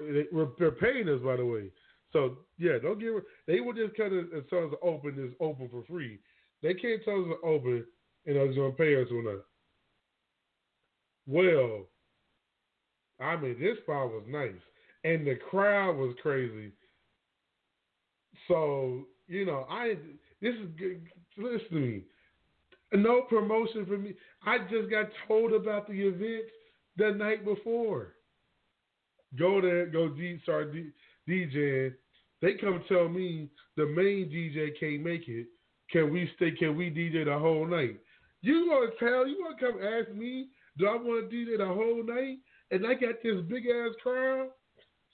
they're paying us by the way. So yeah, don't get they would just kind of uh, tell us to open is open for free. They can't tell us to open and they're gonna pay us or not. Well, I mean this spot was nice and the crowd was crazy. So you know I this is good. Listen to me. No promotion for me. I just got told about the event the night before go there, go D, start D, DJing. They come tell me the main DJ can't make it. Can we stay? Can we DJ the whole night? You gonna tell? You gonna come ask me? Do I want to DJ the whole night? And I got this big ass crowd,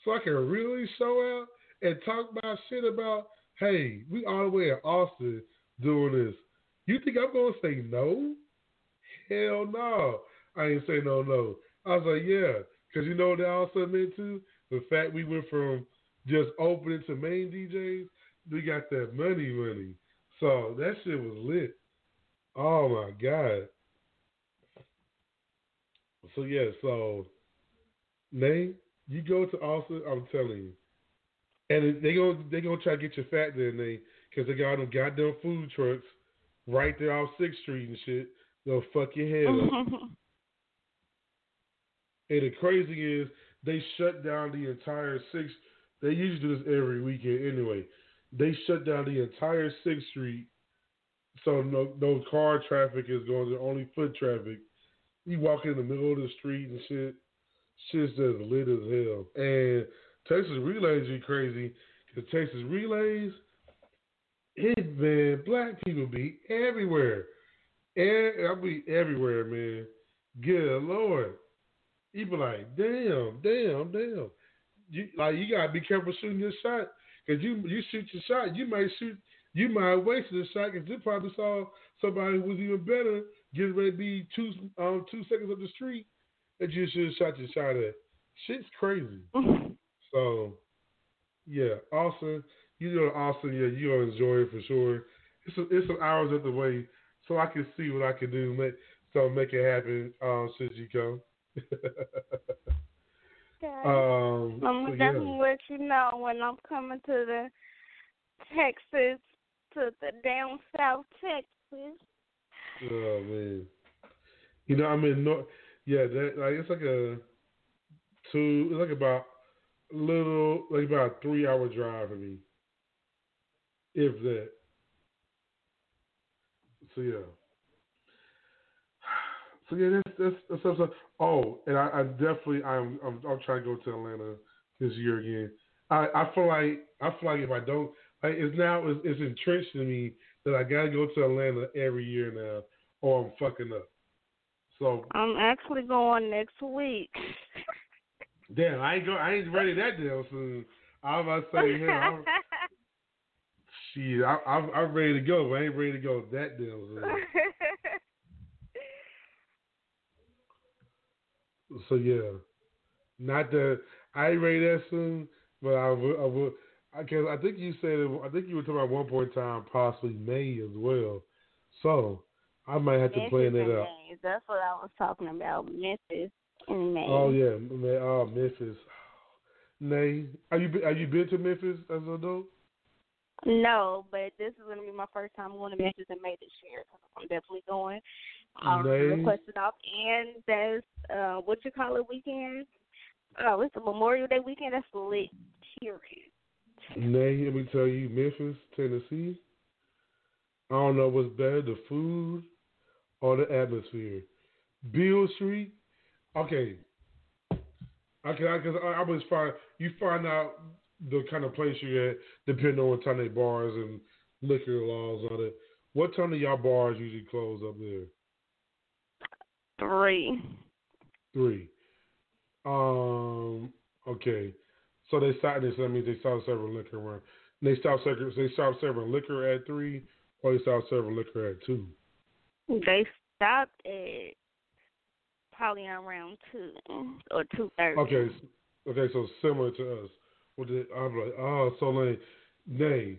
so I can really show out and talk my shit about. Hey, we all the way in Austin doing this. You think I'm gonna say no? Hell no. I ain't say no, no. I was like, yeah. Because you know what that also meant too? The fact we went from just opening to main DJs, we got that money money. So that shit was lit. Oh my God. So yeah, so Nate, you go to Austin, I'm telling you. And they gonna they gonna try to get you fat there, Nate, because they got them goddamn food trucks right there off Sixth Street and shit. They'll fuck your head up. And the crazy is they shut down the entire six. They usually do this every weekend anyway. They shut down the entire Sixth Street, so no no car traffic is going. There only foot traffic. You walk in the middle of the street and shit. Shit's just lit as hell. And Texas Relays are crazy because Texas Relays, it man, black people be everywhere. And I be everywhere, man. Good lord. You be like, damn, damn, damn. You like you gotta be careful shooting your shot because you you shoot your shot, you might shoot, you might waste the shot because you probably saw somebody who was even better getting ready to be two um two seconds up the street that you should have shot your shot at. Shit's crazy. so yeah, Austin, you know Austin, yeah, you're gonna enjoy it for sure. It's a, it's some hours at the way, so I can see what I can do, make so make it happen. Um, should you come. Okay. um, I'm so, gonna yeah. definitely let you know when I'm coming to the Texas, to the down south Texas. Oh man, you know I'm in North. Yeah, that like it's like a two. It's like about a little, like about a three hour drive for me, if that. So yeah. So yeah, that's that's, that's, that's, that's oh, and I, I definitely I'm, I'm I'm trying to go to Atlanta this year again. I, I feel like I feel like if I don't, like it's now it's, it's entrenched in me that I gotta go to Atlanta every year now, or I'm fucking up. So I'm actually going next week. damn, I ain't go, I ain't ready that damn soon. I'm about to say, man, I'm, shit, I, I'm, I'm ready to go, but I ain't ready to go that damn soon. So yeah, not that I ready that soon, but I will. I will. I guess I think you said it, I think you were talking about one point in time possibly May as well. So I might have to Memphis plan that out. May. That's what I was talking about. Memphis in May. Oh yeah, man, oh Memphis. Nayy, are you been- are you been to Memphis as an adult? No, but this is gonna be my first time going to Memphis in May this year. I'm definitely going. Um, Nice. requested off, and that's uh, what you call it weekend. Oh, it's a Memorial Day weekend. That's lit. Period. Nayy, let me tell you, Memphis, Tennessee. I don't know what's better, the food or the atmosphere. Beale Street, okay. Okay, because I, I was find you find out the kind of place you're at depending on what time they bars and liquor laws on it. What time do y'all bars usually close up there? Three. Three. Um. Okay. So they stopped This that means they stopped serving liquor around. They stop serving. They stop serving liquor at three, or they stopped serving liquor at two. They stopped at probably around two or two thirty. Okay. Okay. So similar to us. With the, I'm like, oh, so like, Nayy.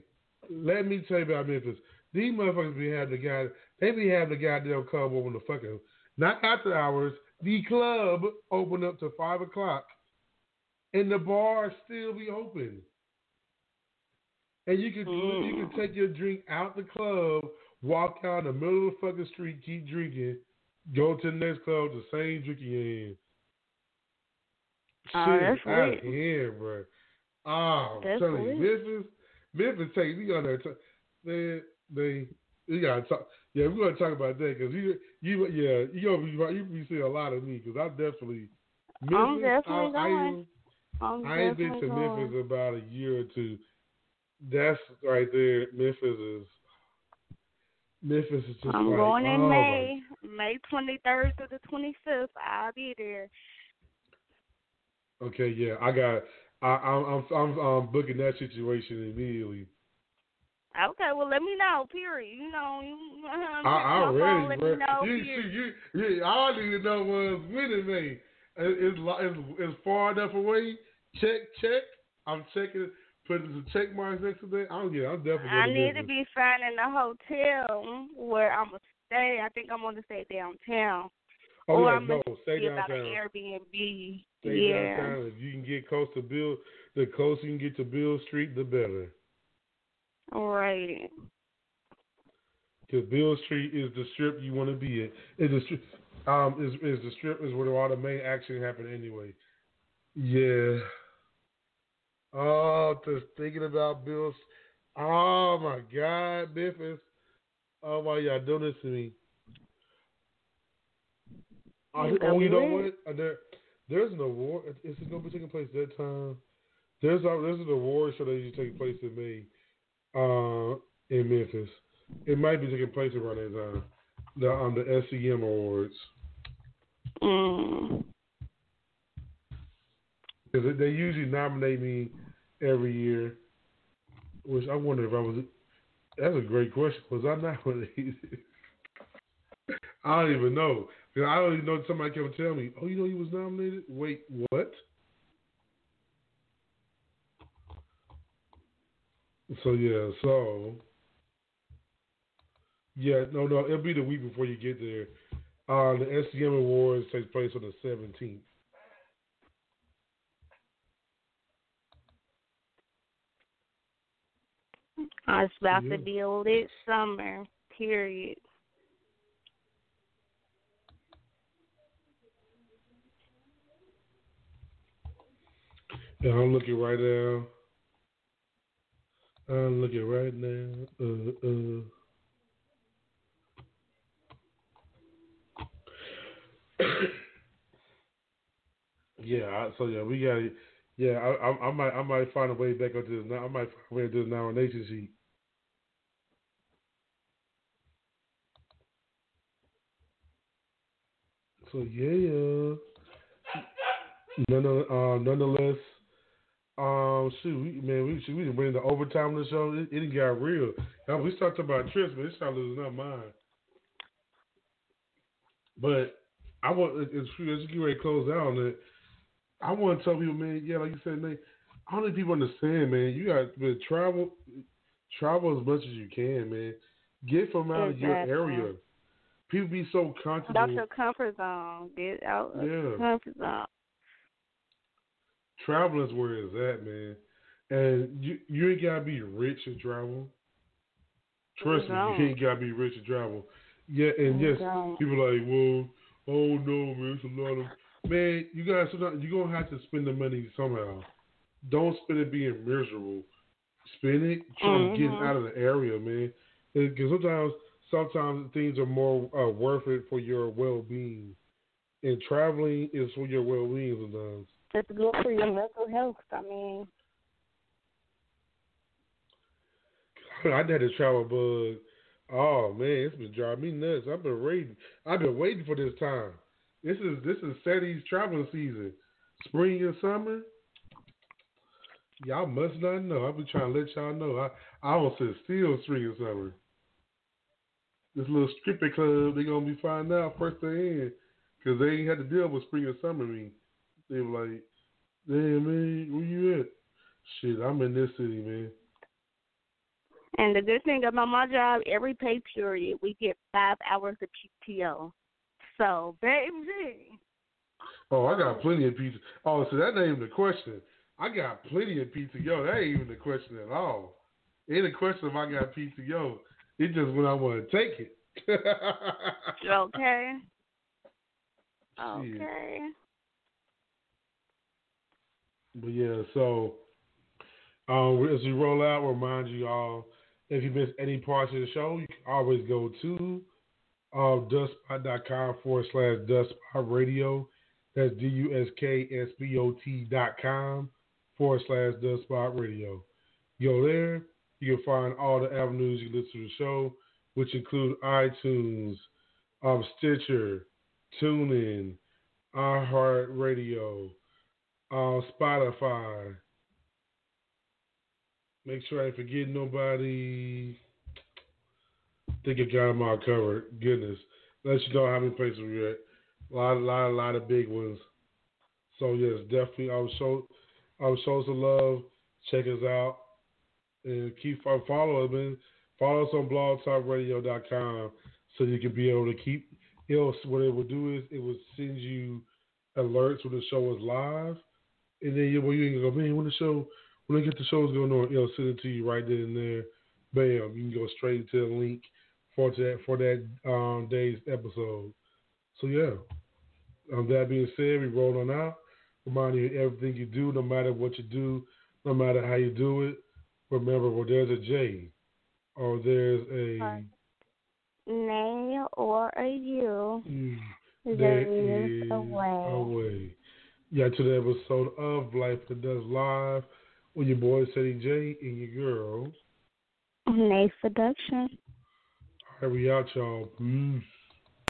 Let me tell you about Memphis. These motherfuckers be having the guy. They be having the goddamn club open the fucking not after hours. The club open up to five o'clock, and the bar still be open. And you can you can hmm. take your drink out the club, walk out in the middle of the fucking street, keep drinking, go to the next club, the same drink you in. Oh, ah, Shit that's out of here, bro. Oh, ah, I'm That's telling you, lit. Memphis, Memphis take we on there. T- they they we gotta talk. Yeah, we're gonna talk about that because you you yeah you you be seeing a lot of me because I definitely Memphis. I'm definitely I, I, going. I'm I ain't been to going. Memphis about a year or two. That's right there. Memphis is Memphis is just I'm like going in oh my May, May 23rd to the 25th. I'll be there. Okay, yeah, I got. I, I'm I'm I'm um, booking that situation immediately. Okay, well let me know. Period. You know, you uh, I, I my phone, let bro. me know. You, period. see, you, you, all I need to know was it. It's, it's it's far enough away. Check, check. I'm checking. Putting some check marks next to that. I'm yeah. I'm definitely. I need to be finding a hotel where I'm gonna stay. I think I'm gonna stay downtown. Oh or yeah, I'm no, gonna stay see about downtown. an Airbnb. Stay yeah. downtown. If you can get close to Beale, the closer you can get to Beale Street, the better. Right. Because Beale Street is the strip you want to be at. Is the strip, um is is the strip is where all the main action happen anyway. Yeah. Oh, just thinking about Beale. Oh my God, Memphis. Oh why y'all doing this to me? Oh, You oh, you know what? Uh, There, there's an award. Is it gonna be taking place that time? There's a there's an award show that usually take place in May, uh, in Memphis. It might be taking place around that time. The um the SEM awards Mm. because they usually nominate me every year. Which I wonder if I was. That's a great question. Was I not nominated? I don't even know. I don't even know. Somebody kept tell me, "Oh, you know, he was nominated." Wait, what? So yeah, so yeah, no, no, it'll be the week before you get there. Uh, the SCM Awards takes place on the seventeenth. It's about Yeah. to be a lit summer. Period. Yeah, I'm looking right now. I'm looking right now. Uh, uh. yeah, I- so yeah, we got Yeah, I, I, I might I might find a way back up to this. I might find a way to this nomination sheet. So yeah, none uh, nonetheless, um, shoot, man, we should we didn't bring the overtime of the show. It, it got real. Now, we start talking about trips, but it started losing our mind. But I want it's as you get ready to close out on it. I want to tell people, man, yeah, like you said, man, I don't think people understand, man. You got to travel, travel as much as you can, man. Get from out Exactly. of your area. People be so Get comfortable. out your comfort zone. Get out of your comfort zone. Traveling is where it's at, man. And you you ain't gotta be rich to travel. Trust me, you ain't gotta be rich to travel. Yeah, and You yes, people are like, well, oh no, man, it's a lot of man. You guys, you're gonna have to spend the money somehow. Don't spend it being miserable. Spend it trying to get Mhm. out of the area, man. Because sometimes, sometimes things are more uh, worth it for your well being, and traveling is for your well being sometimes. It's good for your mental health. I mean, I had a travel bug. Oh man, it's been driving me nuts. I've been waiting. I've been waiting for this time. This is this is Sadie's traveling season, spring and summer. Y'all must not know. I've been trying to let y'all know. I I almost said still spring and summer. This little stripping club, they gonna be finding out first day in, cause they ain't had to deal with spring and summer. Me, they were like, "Damn man, where you at?" Shit, I'm in this city, man. and the good thing about my job, every pay period we get five hours of PTO. So, baby, Oh, I got plenty of pizza. Oh, so that ain't even the question. I got plenty of pizza. Yo, that ain't even the question at all. Ain't a question if I got pizza. Yo, it's just when I want to take it. okay, okay. But yeah, so um, as we roll out, remind you all if you missed any parts of the show, you can always go to uh, duskspot.com forward slash duskspot radio. That's D U S K S P O T dot com forward slash duskspot radio. Go there, you can find all the avenues you listen to the show, which include iTunes, um, Stitcher, TuneIn, iHeartRadio, uh, Spotify. Make sure I forgetting nobody. think I got them all covered. Goodness. Let you know how many places we're at. A lot, a lot, a lot of big ones. So yes, definitely I will show I will show some love. Check us out. And keep follow us, man. Follow us on blogtalkradio.com so you can be able to keep Else, what it will do is it will send you alerts when the show is live. And then you, well, you gonna go, man, when the show, when I get the shows going on, it'll send it to you right then and there. Bam, you can go straight to the link for that for that um, day's episode. So yeah. Um, that being said, we roll on out. Remind you everything you do, no matter what you do, no matter how you do it. Remember, well, there's a J, or there's a Nayy or a U. There, there is, is a way. a way. Yeah, to the episode of Life After Dusk Live with your boy Ceddy J and your girl. Nayy seduction. All right, we out, y'all. Peace.